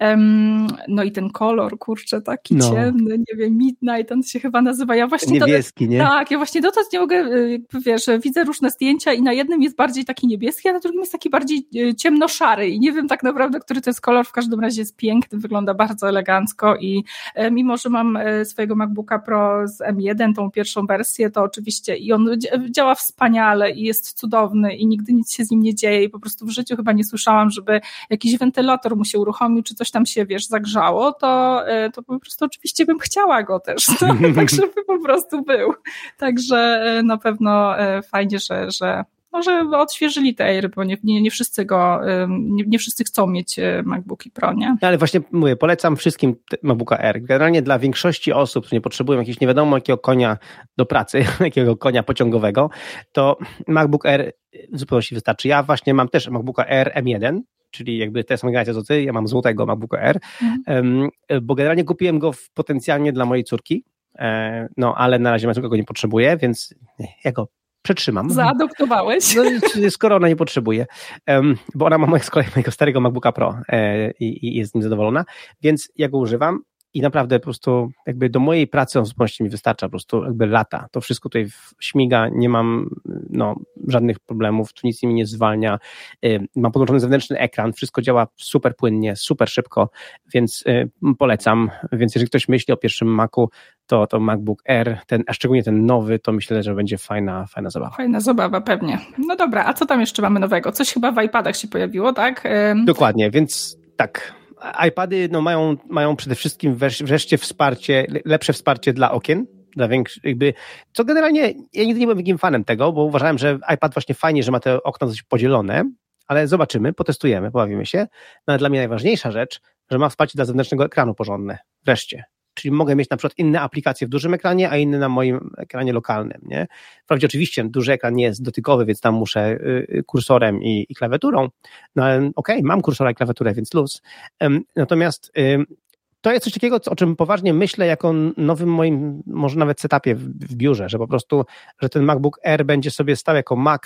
Um, no i ten kolor, kurczę, taki no. ciemny, nie wiem, Midnight, on się chyba nazywa. Ja właśnie Niebieski, to, nie? Tak, ja właśnie dotąd nie mogę, e, wiesz, widzę różne zdjęcia i na jednym jest bardziej taki niebieski, a na drugim jest taki bardziej ciemnoszary i nie wiem tak naprawdę, który to jest kolor, w każdym razie jest piękny, wygląda bardzo elegancko i mimo, że mam swojego MacBooka Pro z M1, tą pierwszą wersję, to oczywiście i on działa wspaniale i jest cudowny i nigdy nic się z nim nie dzieje i po prostu w życiu chyba nie słyszałam, żeby jakiś wentylator mu się uruchomił, czy coś tam się, wiesz, zagrzało, to, e, to po prostu oczywiście bym chciała go też, no, tak żeby po prostu był. Także e, na pewno e, fajnie, że, że może odświeżyli te Air, bo nie, nie, nie wszyscy go, nie, nie, wszyscy chcą mieć e, MacBooki Pro, nie? Ale właśnie mówię, polecam wszystkim MacBooka Air. Generalnie dla większości osób, które nie potrzebują jakiegoś nie wiadomo jakiego konia do pracy, jakiego konia pociągowego, to MacBook Air w zupełności wystarczy. Ja właśnie mam też MacBooka Air M1, czyli jakby te same generacje co ty, ja mam złotego MacBooka Air, mhm. bo generalnie kupiłem go potencjalnie dla mojej córki, e, no ale na razie moja córka go nie potrzebuje, więc ja go przetrzymam. Zaadoptowałeś? No, skoro ona nie potrzebuje, bo ona ma z kolei mojego starego MacBooka Pro e, i, i jest z nim zadowolona, więc ja go używam i naprawdę po prostu jakby do mojej pracy on zupełności mi wystarcza, po prostu jakby lata. To wszystko tutaj śmiga, nie mam no, żadnych problemów, tu nic mi nie zwalnia. Y, mam podłączony zewnętrzny ekran, wszystko działa super płynnie, super szybko, więc y, polecam. Więc jeżeli ktoś myśli o pierwszym Macu, to, to MacBook Air, ten, a szczególnie ten nowy, to myślę, że będzie fajna, fajna zabawa. Fajna zabawa, pewnie. No dobra, a co tam jeszcze mamy nowego? Coś chyba w iPadach się pojawiło, tak? Dokładnie, więc tak iPady no, mają, mają przede wszystkim wreszcie wsparcie, lepsze wsparcie dla okien, dla większych, jakby, co generalnie, ja nigdy nie byłem wielkim fanem tego, bo uważałem, że iPad właśnie fajnie, że ma te okna dość podzielone, ale zobaczymy, potestujemy, pobawimy się. No ale dla mnie najważniejsza rzecz, że ma wsparcie dla zewnętrznego ekranu porządne. Wreszcie czyli mogę mieć na przykład inne aplikacje w dużym ekranie, a inne na moim ekranie lokalnym. Nie? Wprawdzie oczywiście duży ekran nie jest dotykowy, więc tam muszę y, y, kursorem i, i klawiaturą, no ale okej, okay, mam kursora i klawiaturę, więc luz. Natomiast to jest coś takiego, o czym poważnie myślę jako nowym moim, może nawet setupie w, biurze, że po prostu, że ten MacBook Air będzie sobie stał jako Mac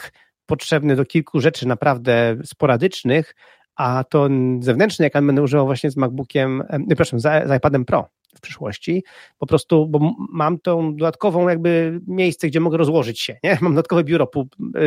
potrzebny do kilku rzeczy naprawdę sporadycznych, a to zewnętrzny ekran będę używał właśnie z MacBookiem, przepraszam, z, z iPadem Pro w przyszłości, po prostu, bo mam tą dodatkową jakby miejsce, gdzie mogę rozłożyć się, nie? Mam dodatkowe biuro,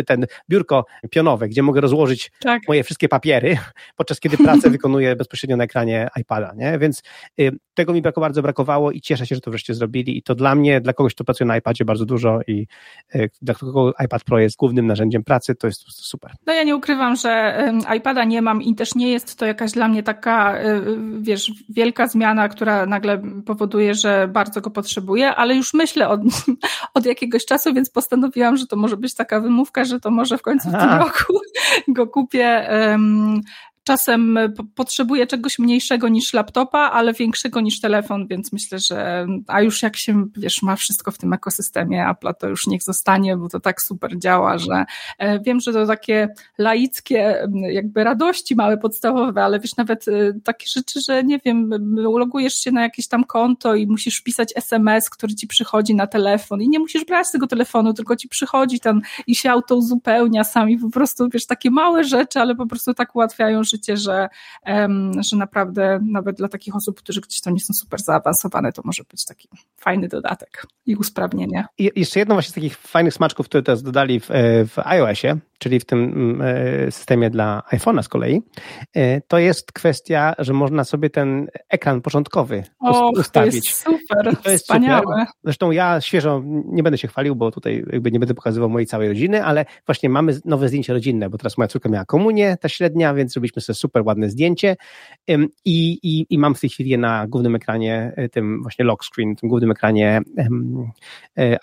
ten biurko pionowe, gdzie mogę rozłożyć tak. moje wszystkie papiery, podczas kiedy pracę wykonuję bezpośrednio na ekranie iPada, nie? Więc y, tego mi bardzo brakowało i cieszę się, że to wreszcie zrobili i to dla mnie, dla kogoś, kto pracuje na iPadzie bardzo dużo i y, dla kogo iPad Pro jest głównym narzędziem pracy, to jest super. No ja nie ukrywam, że y, iPada nie mam i też nie jest to jakaś dla mnie taka, y, wiesz, wielka zmiana, która nagle powoduje, że bardzo go potrzebuję, ale już myślę od, od jakiegoś czasu, więc postanowiłam, że to może być taka wymówka, że to może w końcu w tym roku go kupię. Czasem potrzebuję czegoś mniejszego niż laptopa, ale większego niż telefon, więc myślę, że a już jak się, wiesz, ma wszystko w tym ekosystemie Apple, to już niech zostanie, bo to tak super działa, że e, wiem, że to takie laickie jakby radości małe, podstawowe, ale wiesz, nawet e, takie rzeczy, że nie wiem, logujesz się na jakieś tam konto i musisz wpisać SMS, który ci przychodzi na telefon i nie musisz brać tego telefonu, tylko ci przychodzi tam i się auto uzupełnia sami, po prostu, wiesz, takie małe rzeczy, ale po prostu tak ułatwiają życie, że, że naprawdę nawet dla takich osób, którzy gdzieś tam nie są super zaawansowane, to może być taki fajny dodatek i usprawnienie. I jeszcze jedno właśnie z takich fajnych smaczków, które teraz dodali w, e, w iOSie, czyli w tym mm, e, systemie dla iPhone'a z kolei, e, to jest kwestia, że można sobie ten ekran początkowy o, ustawić. To jest super, to jest wspaniałe. Super. Zresztą ja świeżo, nie będę się chwalił, bo tutaj jakby nie będę pokazywał mojej całej rodziny, ale właśnie mamy nowe zdjęcie rodzinne, bo teraz moja córka miała komunię, ta średnia, więc zrobiliśmy sobie super ładne zdjęcie. I, i, i mam w tej chwili je na głównym ekranie, e, tym właśnie lock screen, tym głównym ekranie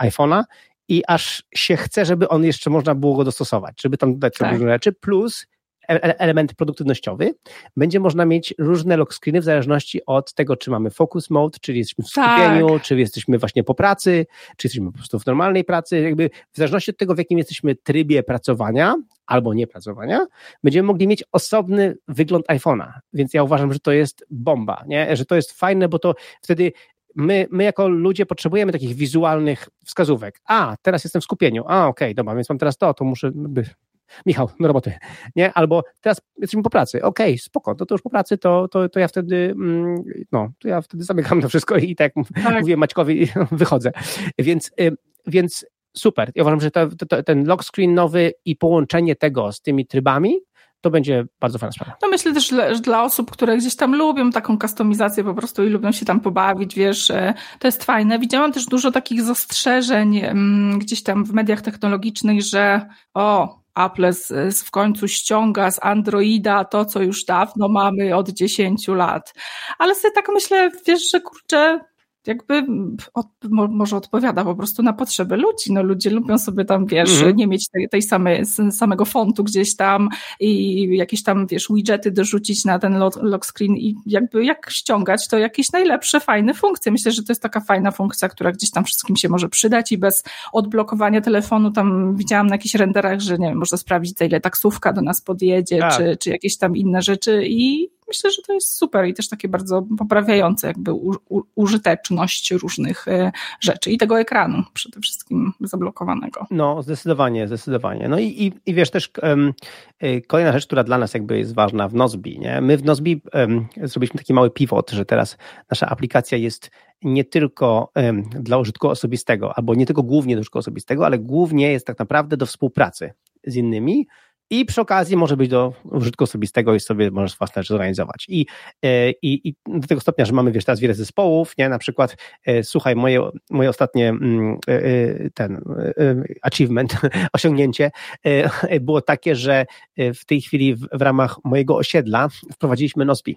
iPhone'a. I aż się chce, żeby on jeszcze można było go dostosować, żeby tam dodać tak. różne rzeczy, plus e, e, element produktywnościowy. Będzie można mieć różne lock screeny w zależności od tego, czy mamy focus mode, czyli jesteśmy w skupieniu, tak. czy jesteśmy właśnie po pracy, czy jesteśmy po prostu w normalnej pracy. Jakby w zależności od tego, w jakim jesteśmy trybie pracowania albo nie pracowania, będziemy mogli mieć osobny wygląd iPhone'a. Więc ja uważam, że to jest bomba, nie? że to jest fajne, bo to wtedy my, my jako ludzie potrzebujemy takich wizualnych wskazówek. A, teraz jestem w skupieniu. A, okej, okay, dobra, więc mam teraz to, to muszę... Michał, do roboty, nie? Albo teraz jesteśmy po pracy, okej, okay, spoko, to, to już po pracy, to, to, to ja wtedy, mm, no, to ja wtedy zamykam to wszystko i tak, tak. mówię Maćkowi, wychodzę. Więc, y, więc super. Ja uważam, że to, to, ten lock screen nowy i połączenie tego z tymi trybami to będzie bardzo fajna sprawa. No myślę też, że dla osób, które gdzieś tam lubią taką kustomizację po prostu i lubią się tam pobawić, wiesz, e, to jest fajne. Widziałam też dużo takich zastrzeżeń mm, gdzieś tam w mediach technologicznych, że o, Apple z, w końcu ściąga z Androida to, co już dawno mamy od 10 lat. Ale sobie tak myślę, wiesz, że kurczę, jakby od, może odpowiada po prostu na potrzeby ludzi. No ludzie lubią sobie tam, wiesz, -hmm. nie mieć tej, tej samej, samego fontu gdzieś tam i jakieś tam, wiesz, widgety dorzucić na ten lock screen i jakby jak ściągać, to jakieś najlepsze, fajne funkcje. Myślę, że to jest taka fajna funkcja, która gdzieś tam wszystkim się może przydać i bez odblokowania telefonu tam widziałam na jakichś renderach, że nie wiem, można sprawdzić, za ile taksówka do nas podjedzie, tak. czy, czy jakieś tam inne rzeczy i myślę, że to jest super i też takie bardzo poprawiające jakby użyteczność różnych e, rzeczy i tego ekranu przede wszystkim zablokowanego. No, zdecydowanie, zdecydowanie. No i, i, i wiesz też um, kolejna rzecz, która dla nas jakby jest ważna w Nozbi, nie? My w Nozbi um, zrobiliśmy taki mały pivot, że teraz nasza aplikacja jest nie tylko um, dla użytku osobistego, albo nie tylko głównie do użytku osobistego, ale głównie jest tak naprawdę do współpracy z innymi, i przy okazji może być do użytku osobistego i sobie możesz własne rzeczy zorganizować. I, e, i, I do tego stopnia, że mamy wiesz, teraz wiele zespołów, nie? Na przykład, e, słuchaj, moje, moje ostatnie mm, e, ten achievement, osiągnięcie było takie, że w tej chwili w, w ramach mojego osiedla wprowadziliśmy Nozbi.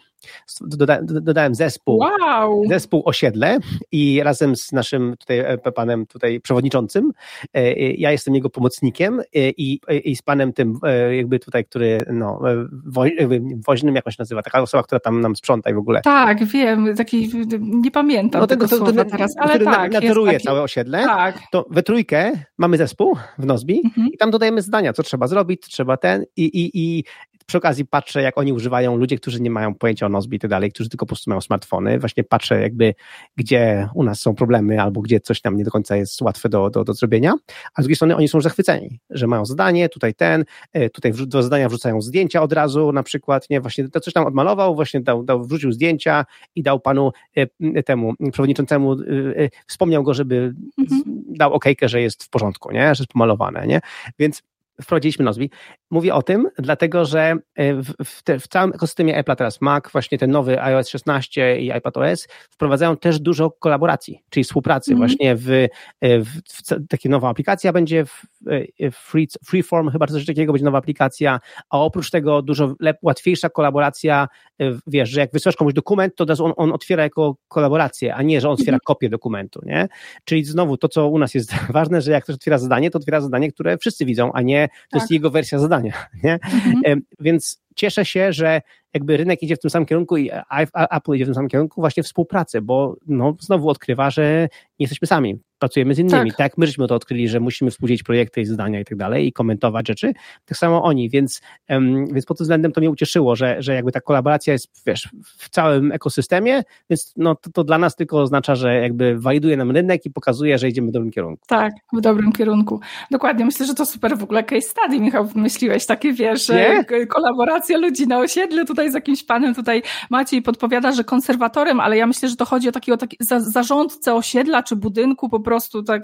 Doda, dodałem zespół, wow. zespół osiedle i razem z naszym tutaj panem tutaj przewodniczącym, ja jestem jego pomocnikiem i, i z panem tym jakby tutaj, który no, wo, woźnym, jak on się nazywa, taka osoba, która tam nam sprząta i w ogóle. Tak, wiem, taki, nie pamiętam no, tego, tego słowa to, teraz, ale tak. Naturuje taki... całe osiedle, tak. to we trójkę mamy zespół w Nozbi mhm. i tam dodajemy zdania, co trzeba zrobić, trzeba ten i, i, i przy okazji patrzę, jak oni używają ludzie, którzy nie mają pojęcia o Nozbi i tak dalej, którzy tylko po prostu mają smartfony. Właśnie patrzę jakby, gdzie u nas są problemy albo gdzie coś tam nie do końca jest łatwe do, do, do zrobienia, a z drugiej strony oni są zachwyceni, że mają zadanie, tutaj ten, e, tutaj do zadania wrzucają zdjęcia od razu, na przykład, nie, właśnie to coś tam odmalował, właśnie dał, dał wrzucił zdjęcia i dał panu e, temu przewodniczącemu, e, wspomniał go, żeby mhm. dał okejkę, że jest w porządku, nie, że jest pomalowane, nie, więc wprowadziliśmy Nozbi. Mówię o tym, dlatego że e, w, w, te, w całym ekosystemie Apple teraz Mac, właśnie ten nowy iOS 16 i iPadOS wprowadzają też dużo kolaboracji, czyli współpracy mm -hmm. właśnie w, e, w, w takie nowa aplikacja będzie w, e, free, Freeform, chyba coś takiego będzie nowa aplikacja, a oprócz tego dużo lep, łatwiejsza kolaboracja, wiesz, że jak wysyłasz komuś dokument, to on, on otwiera jako kolaborację, a nie, że on otwiera mm -hmm. kopię dokumentu, nie? Czyli znowu to, co u nas jest ważne, że jak ktoś otwiera zadanie, to otwiera zadanie, które wszyscy widzą, a nie to tak. jest jego wersja zadania. Nie? Mhm. Więc cieszę się, że jakby rynek idzie w tym samym kierunku i Apple idzie w tym samym kierunku właśnie współpracy, bo no, znowu odkrywa, że nie jesteśmy sami, pracujemy z innymi. Tak. tak, my żeśmy to odkryli, że musimy współdzielić projekty i zadania i tak dalej i komentować rzeczy, tak samo oni, więc, więc pod tym względem to mnie ucieszyło, że, że jakby ta kolaboracja jest, wiesz, w całym ekosystemie, więc no, to, to dla nas tylko oznacza, że jakby waliduje nam rynek i pokazuje, że idziemy w dobrym kierunku. Tak, w dobrym kierunku. Dokładnie, myślę, że to super w ogóle case study, Michał, wymyśliłeś takie, wiesz, nie? kolaboracja ludzi na osiedlu, tutaj z jakimś panem, tutaj Maciej podpowiada, że konserwatorem, ale ja myślę, że to chodzi o takiego taki, za, zarządcę osiedla czy budynku po prostu, tak,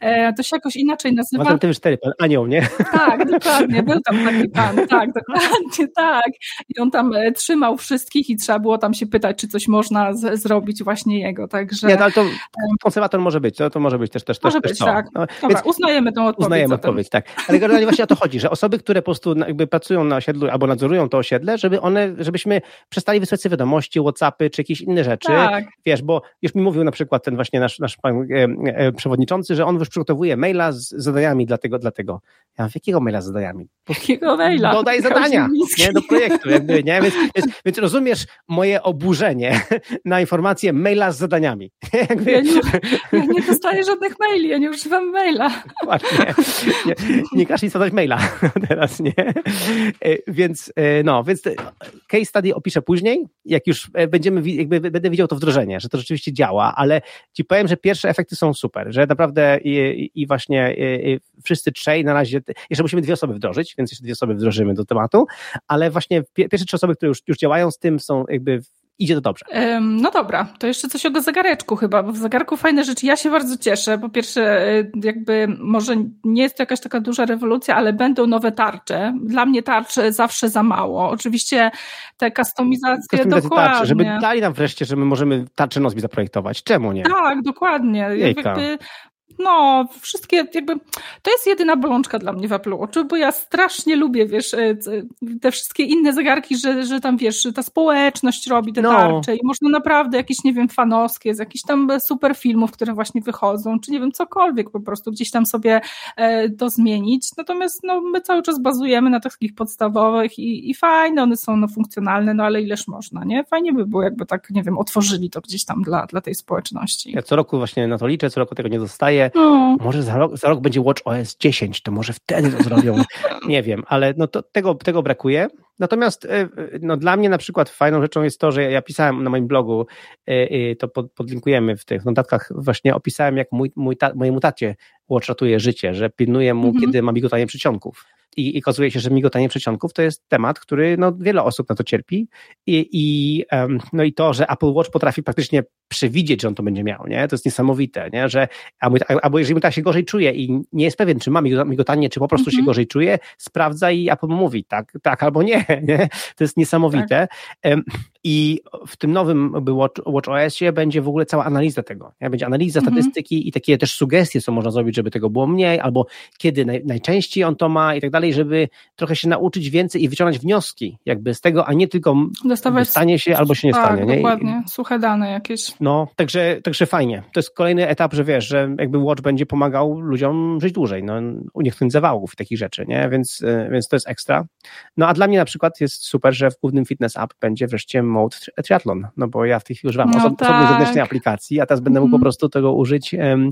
e, to się jakoś inaczej nazywa. Ma ten cztery pan anioł, nie? Tak, dokładnie, był tam taki pan, tak, dokładnie, tak. I on tam e, trzymał wszystkich i trzeba było tam się pytać, czy coś można z, zrobić właśnie jego, także... Nie, ale to konserwator może być, to, to może być też, też, może też, być, tak. No, Dobra, więc uznajemy tą odpowiedź. Uznajemy odpowiedź, tak. Ale generalnie właśnie o to chodzi, że osoby, które po prostu jakby pracują na osiedlu albo nadzorują to osiedle, żeby one, żebyśmy przestali wysłać sobie wiadomości, Whatsappy czy jakieś inne rzeczy. Tak. Wiesz, bo już mi mówił na przykład ten właśnie nasz, nasz pan e, e, przewodniczący, że on już przygotowuje maila z zadaniami dla tego, dla tego. Ja mam jakiego maila z zadaniami? Jakiego maila? Dodaj zadania, nie, do projektu, jakby, nie? Więc, więc, więc, rozumiesz moje oburzenie na informację maila z zadaniami. Jakby... Ja, nie, ja nie dostaję żadnych maili, ja nie używam maila. Właśnie. Nie, nie każ nic zadać maila teraz, nie? E, więc, no, więc case study opiszę później, jak już będziemy, jakby będę widział to wdrożenie, że to rzeczywiście działa, ale ci powiem, że pierwsze efekty są super, że naprawdę i, i właśnie i wszyscy trzej na razie, jeszcze musimy dwie osoby wdrożyć, więc jeszcze dwie osoby wdrożymy do tematu, ale właśnie pierwsze trzy osoby, które już, już działają z tym są jakby idzie to dobrze. No dobra, to jeszcze coś o zegareczku chyba, bo w zegarku fajne rzeczy. Ja się bardzo cieszę. Po pierwsze, y, jakby może nie jest to jakaś taka duża rewolucja, ale będą nowe tarcze. Dla mnie tarcze zawsze za mało. Oczywiście te kustomizacje, dokładnie. Tarcze, żeby dali nam wreszcie, że my możemy tarczę Nozbi zaprojektować. Czemu nie? Tak, dokładnie. Jakby no, wszystkie jakby, to jest jedyna bolączka dla mnie w Apple Watchu, bo ja strasznie lubię, wiesz, e, te wszystkie inne zegarki, że, że tam, wiesz, ta społeczność robi te no. tarcze i można naprawdę jakieś, nie wiem, fanowskie, z jakichś tam super filmów, które właśnie wychodzą, czy nie wiem, cokolwiek po prostu gdzieś tam sobie e, to zmienić. Natomiast, no, my cały czas bazujemy na takich podstawowych i, i fajne, one są, no, funkcjonalne, no, ale ileż można, nie? Fajnie by było, jakby tak, nie wiem, otworzyli to gdzieś tam dla, dla tej społeczności. Ja co roku właśnie na to liczę, co roku tego nie dostaję, no. Może za rok, za rok będzie Watch OS 10, to może wtedy to zrobią. Nie wiem, ale no to, tego, tego brakuje. Natomiast e, no, dla mnie na przykład fajną rzeczą jest to, że ja pisałem na moim blogu, e, to pod, podlinkujemy w tych notatkach, właśnie opisałem, jak mój, mój ta, mojemu tacie Watch ratuje życie, że pilnuje mu, mhm. kiedy ma migotanie przycionków i, i okazuje się, że migotanie przedsionków to jest temat, który no, wiele osób na to cierpi i, i, um, no i to, że Apple Watch potrafi praktycznie przewidzieć, że on to będzie miał, nie? To jest niesamowite, nie? Że albo, albo jeżeli tak się gorzej czuje i nie jest pewien, czy ma migotanie, czy po prostu -hmm. się mhm. gorzej czuje, sprawdza i Apple mówi tak, tak albo nie, nie? To jest niesamowite. Tak. I w tym nowym Watch, Watch OS-ie będzie w ogóle cała analiza tego. Nie? Będzie analiza -hmm. statystyki i takie też sugestie, co można zrobić, żeby tego było mniej, albo kiedy naj, najczęściej on to ma i tak dalej, żeby trochę się nauczyć więcej i wyciągnąć wnioski jakby z tego, a nie tylko Dostawać, stanie się albo się nie tak, stanie. Nie? dokładnie, suche dane jakieś. No, także, także fajnie. To jest kolejny etap, że wiesz, że jakby Watch będzie pomagał ludziom żyć dłużej, no, uniknąć zawałów i takich rzeczy, nie? Więc, e, więc to jest ekstra. No a dla mnie na przykład jest super, że w głównym fitness app będzie wreszcie mode triathlon, no bo ja w tej chwili używam no osobnej tak. zewnętrznej aplikacji, a teraz będę mógł po mhm. prostu tego użyć um,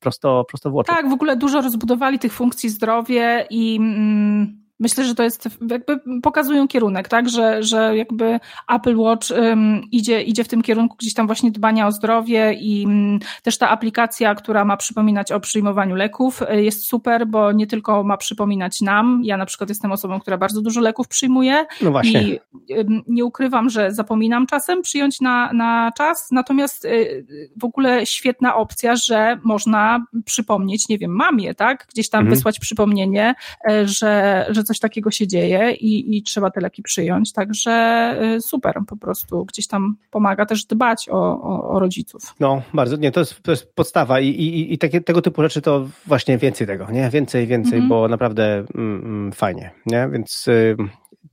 prosto, prosto w Watchu. Tak, w ogóle dużo rozbudowali tych funkcji zdrowie i mm, Myślę, że to jest, jakby pokazują kierunek, tak, że, że jakby Apple Watch um, idzie, idzie w tym kierunku gdzieś tam właśnie dbania o zdrowie i um, też ta aplikacja, która ma przypominać o przyjmowaniu leków y, jest super, bo nie tylko ma przypominać nam, ja na przykład jestem osobą, która bardzo dużo leków przyjmuje no właśnie. i um, nie ukrywam, że zapominam czasem przyjąć na, na czas, natomiast y, w ogóle świetna opcja, że można przypomnieć, nie wiem, mamie, tak, gdzieś tam mhm. wysłać przypomnienie, y, że, że coś takiego się dzieje i, i trzeba te leki przyjąć. Także y, super, po prostu gdzieś tam pomaga też dbać o, o, o rodziców. No, bardzo, nie, to jest, to jest podstawa i, i, i takie, tego typu rzeczy to właśnie więcej tego, nie? Więcej, więcej, mhm. bo naprawdę mm, mm, fajnie, nie? Więc y,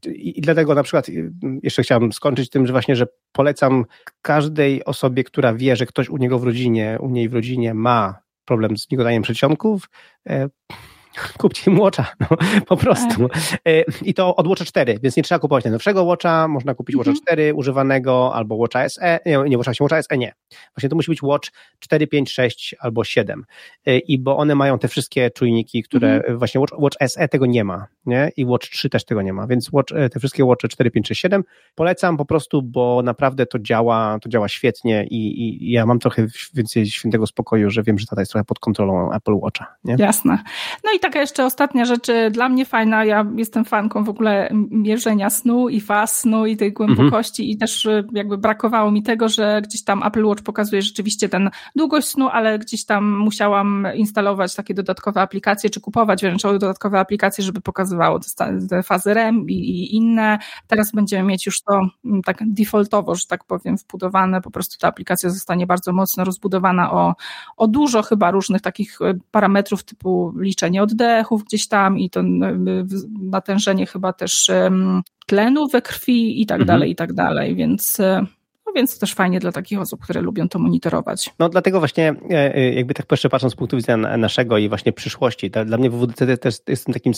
i dlatego na przykład y, jeszcze chciałem skończyć tym, że właśnie, że polecam każdej osobie, która wie, że ktoś u niego w rodzinie, u niej w rodzinie ma problem z migotaniem przedsionków, e, kupcie im Watcha, no, po prostu. E, I to od Watcha 4, więc nie trzeba kupować najnowszego Watcha, można kupić Watcha 4 mhm. używanego albo Watcha SE, nie, nie Watcha, Watcha SE nie. Właśnie to musi być Watch 4, 5, 6 albo 7. E, I bo one mają te wszystkie czujniki, które mhm. właśnie Watch, Watch SE tego nie ma, nie? I Watch 3 też tego nie ma, więc Watch, e, te wszystkie Watche 4, 5, 6, 7 polecam po prostu, bo naprawdę to działa, to działa świetnie i, i ja mam trochę więcej świętego spokoju, że wiem, że tata jest trochę pod kontrolą Apple Watcha, nie? Jasne. No i taka jeszcze ostatnia rzecz dla mnie fajna, ja jestem fanką w ogóle mierzenia snu i faz snu i tej głębokości mhm. i też y, jakby brakowało mi tego, że gdzieś tam Apple Watch pokazuje rzeczywiście ten długość snu, ale gdzieś tam musiałam instalować takie dodatkowe aplikacje, czy kupować wręcz dodatkowe aplikacje, żeby pokazywało te fazy REM i, inne. Teraz będziemy mieć już to mm, tak defaultowo, że tak powiem, wbudowane, po prostu ta aplikacja zostanie bardzo mocno rozbudowana o, o dużo chyba różnych takich y, parametrów typu liczenie oddechów, gdzieś tam i to natężenie chyba też tlenu we krwi i tak mhm. dalej, i tak dalej, więc e, no więc to też fajnie dla takich osób, które lubią to monitorować. No dlatego właśnie e, e, jakby tak jeszcze patrząc z punktu widzenia naszego i właśnie przyszłości, dla mnie WWDC też jestem takim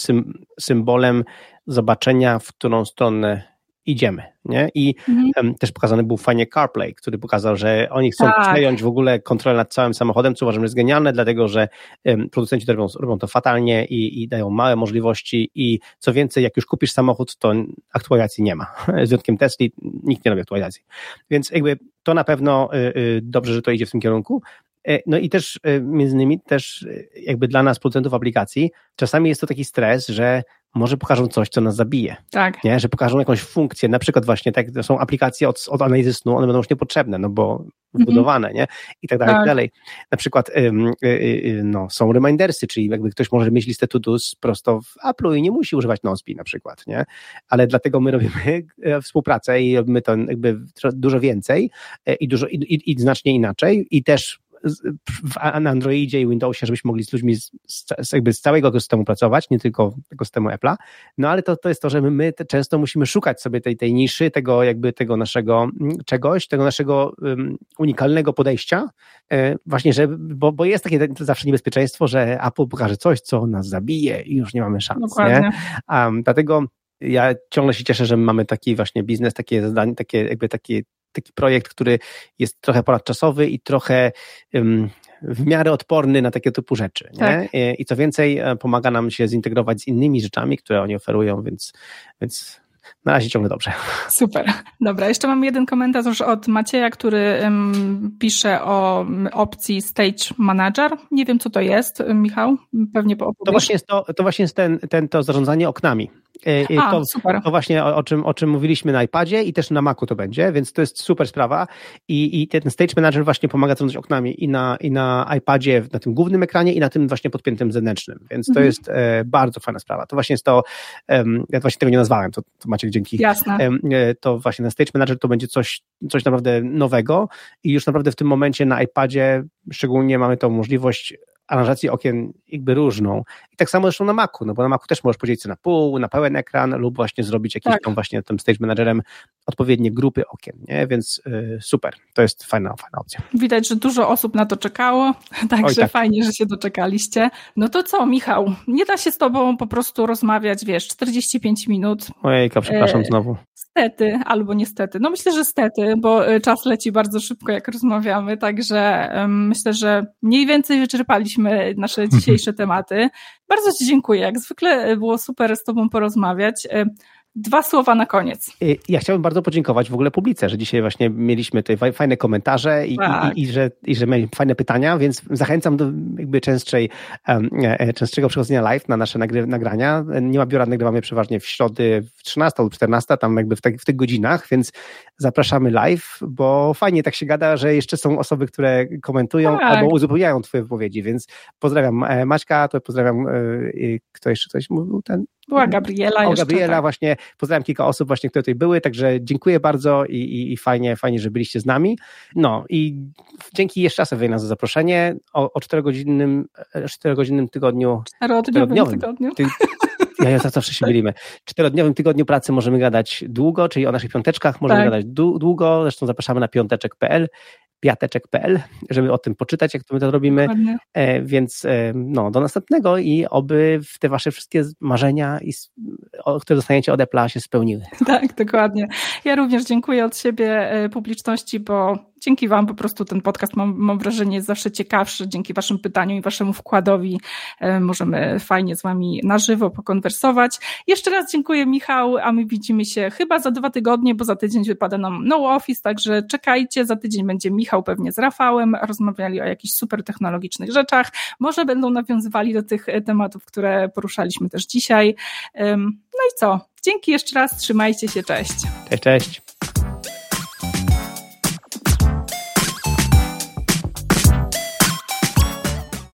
symbolem zobaczenia, w którą stronę idziemy. Nie? I mhm. też pokazany był fajnie CarPlay, który pokazał, że oni chcą tak. przejąć w ogóle kontrolę nad całym samochodem, co uważam, że jest genialne, dlatego że um, producenci to robią, robią to fatalnie i, i, dają małe możliwości i co więcej, jak już kupisz samochód, to aktualizacji nie ma. Z wyjątkiem Tesli nikt nie robi aktualizacji. Więc jakby to na pewno y, y, dobrze, że to idzie w tym kierunku. E, no i też y, między innymi też jakby dla nas producentów aplikacji czasami jest to taki stres, że może pokażą coś, co nas zabije. Tak. Nie? Że pokażą jakąś funkcję, na przykład właśnie tak, to są aplikacje od, od analizy snu, one będą już niepotrzebne, no bo mhm. wbudowane, nie? I tak dalej, tak. i tak dalej. Na przykład ym, y, y, no, są remindersy, czyli jakby ktoś może mieć listę to-dos prosto w Apple'u i nie musi używać Nozbi na przykład, nie? Ale dlatego my robimy e, współpracę i robimy to jakby dużo więcej e, i dużo, i, i, i znacznie inaczej i też na Androidzie i Windowsie, żebyśmy mogli z ludźmi z, z, jakby z całego ekosystemu pracować, nie tylko ekosystemu Apple'a. No ale to, to jest to, że my, my często musimy szukać sobie tej, tej niszy, tego jakby tego naszego mm, czegoś, tego naszego um, unikalnego podejścia, e, właśnie, że, bo, bo jest takie zawsze niebezpieczeństwo, że Apple pokaże coś, co nas zabije i już nie mamy szans. Dokładnie. Nie? Um, dlatego ja ciągle się cieszę, że mamy taki właśnie biznes, takie zadanie, takie jakby takie taki projekt, który jest trochę ponadczasowy i trochę um, w miarę odporny na takie typu rzeczy. Tak. I co więcej, e, pomaga nam się zintegrować z innymi rzeczami, które oni oferują, więc, więc na razie ciągle dobrze. Super. Dobra, jeszcze mam jeden komentarz od Macieja, który um, pisze o opcji Stage Manager. Nie wiem, co to jest, Michał, pewnie po To właśnie jest, to, to, właśnie jest ten, ten, to zarządzanie oknami. E, A, to, super. to właśnie o, o, czym, o czym mówiliśmy na iPadzie i też na Macu to będzie, więc to jest super sprawa i, i ten Stage Manager właśnie pomaga zarządzać oknami i na, i na iPadzie, na tym głównym ekranie i na tym właśnie podpiętym zewnętrznym, więc to mhm. jest e, bardzo fajna sprawa. To właśnie jest to, ja właśnie tego nie nazwałem, to, to Maciek dzięki. Jasne. E, to właśnie na Stage Manager to będzie coś, coś naprawdę nowego i już naprawdę w tym momencie na iPadzie szczególnie mamy tą możliwość aranżacji okien jakby różną. I tak samo zresztą na Macu, no bo na Macu też możesz podzielić się na pół, na pełen ekran lub właśnie zrobić jakieś tak. tam właśnie tym stage managerem odpowiednie grupy okien, nie? Więc y, super, to jest fajna, fajna opcja. Widać, że dużo osób na to czekało, także tak. fajnie, że się doczekaliście. No to co, Michał, nie da się z tobą po prostu rozmawiać, wiesz, 45 minut. Ojejka, przepraszam e, znowu Stety, albo niestety. No myślę, że stety, bo e, czas leci bardzo szybko, jak rozmawiamy, także myślę, że mniej więcej wyczerpaliśmy nasze dzisiejsze tematy. Bardzo Ci dziękuję. Jak zwykle było super z Tobą porozmawiać. Dwa słowa na koniec. Y, ja chciałbym bardzo podziękować w ogóle publice, że dzisiaj właśnie mieliśmy tutaj fajne komentarze i, tak. i, i, że, i że mieli fajne pytania, więc zachęcam do jakby częstszej, e, częstszego przychodzenia live na nasze nagry, nagrania. Nie ma biura, nagrywamy przeważnie w środy w 13 lub 14, tam jakby w, te, w tych godzinach, więc zapraszamy live, bo fajnie tak się gada, że jeszcze są osoby, które komentują tak. albo uzupełniają twoje wypowiedzi, więc pozdrawiam e, Maćka, to pozdrawiam, e, kto jeszcze coś mówił, ten była Gabriela. O, Gabriela, tak. właśnie. Pozdrawiam kilka osób właśnie, które tutaj były, także dziękuję bardzo i, i, i fajnie, fajnie, że byliście z nami. No i dzięki jeszcze raz Ewelina za zaproszenie o, o 4-godzinnym, 4-godzinnym tygodniu. Czterodniowym tygodniu. Ty, ja, ja zawsze się mylimy. Czterodniowym tygodniu pracy możemy gadać długo, czyli o naszych piąteczkach możemy tak. gadać długo. Zresztą zapraszamy na piąteczek.pl piateczek.pl, żeby o tym poczytać, jak to my to robimy. E, więc e, no, do następnego i oby te wasze wszystkie marzenia, i, o, które dostaniecie od Apple'a się spełniły. Tak, dokładnie. Ja również dziękuję od siebie e, publiczności, bo dzięki Wam po prostu ten podcast, mam, mam wrażenie, jest zawsze ciekawszy. Dzięki Waszym pytaniom i Waszemu wkładowi e, możemy fajnie z Wami na żywo pokonwersować. Jeszcze raz dziękuję Michał, a my widzimy się chyba za dwa tygodnie, bo za tydzień wypada nam no office, także czekajcie, za tydzień będzie Michał pewnie z Rafałem, rozmawiali o jakichś super technologicznych rzeczach, może będą nawiązywali do tych tematów, które poruszaliśmy też dzisiaj. No i co? Dzięki jeszcze raz, trzymajcie się, cześć. Cześć, cześć.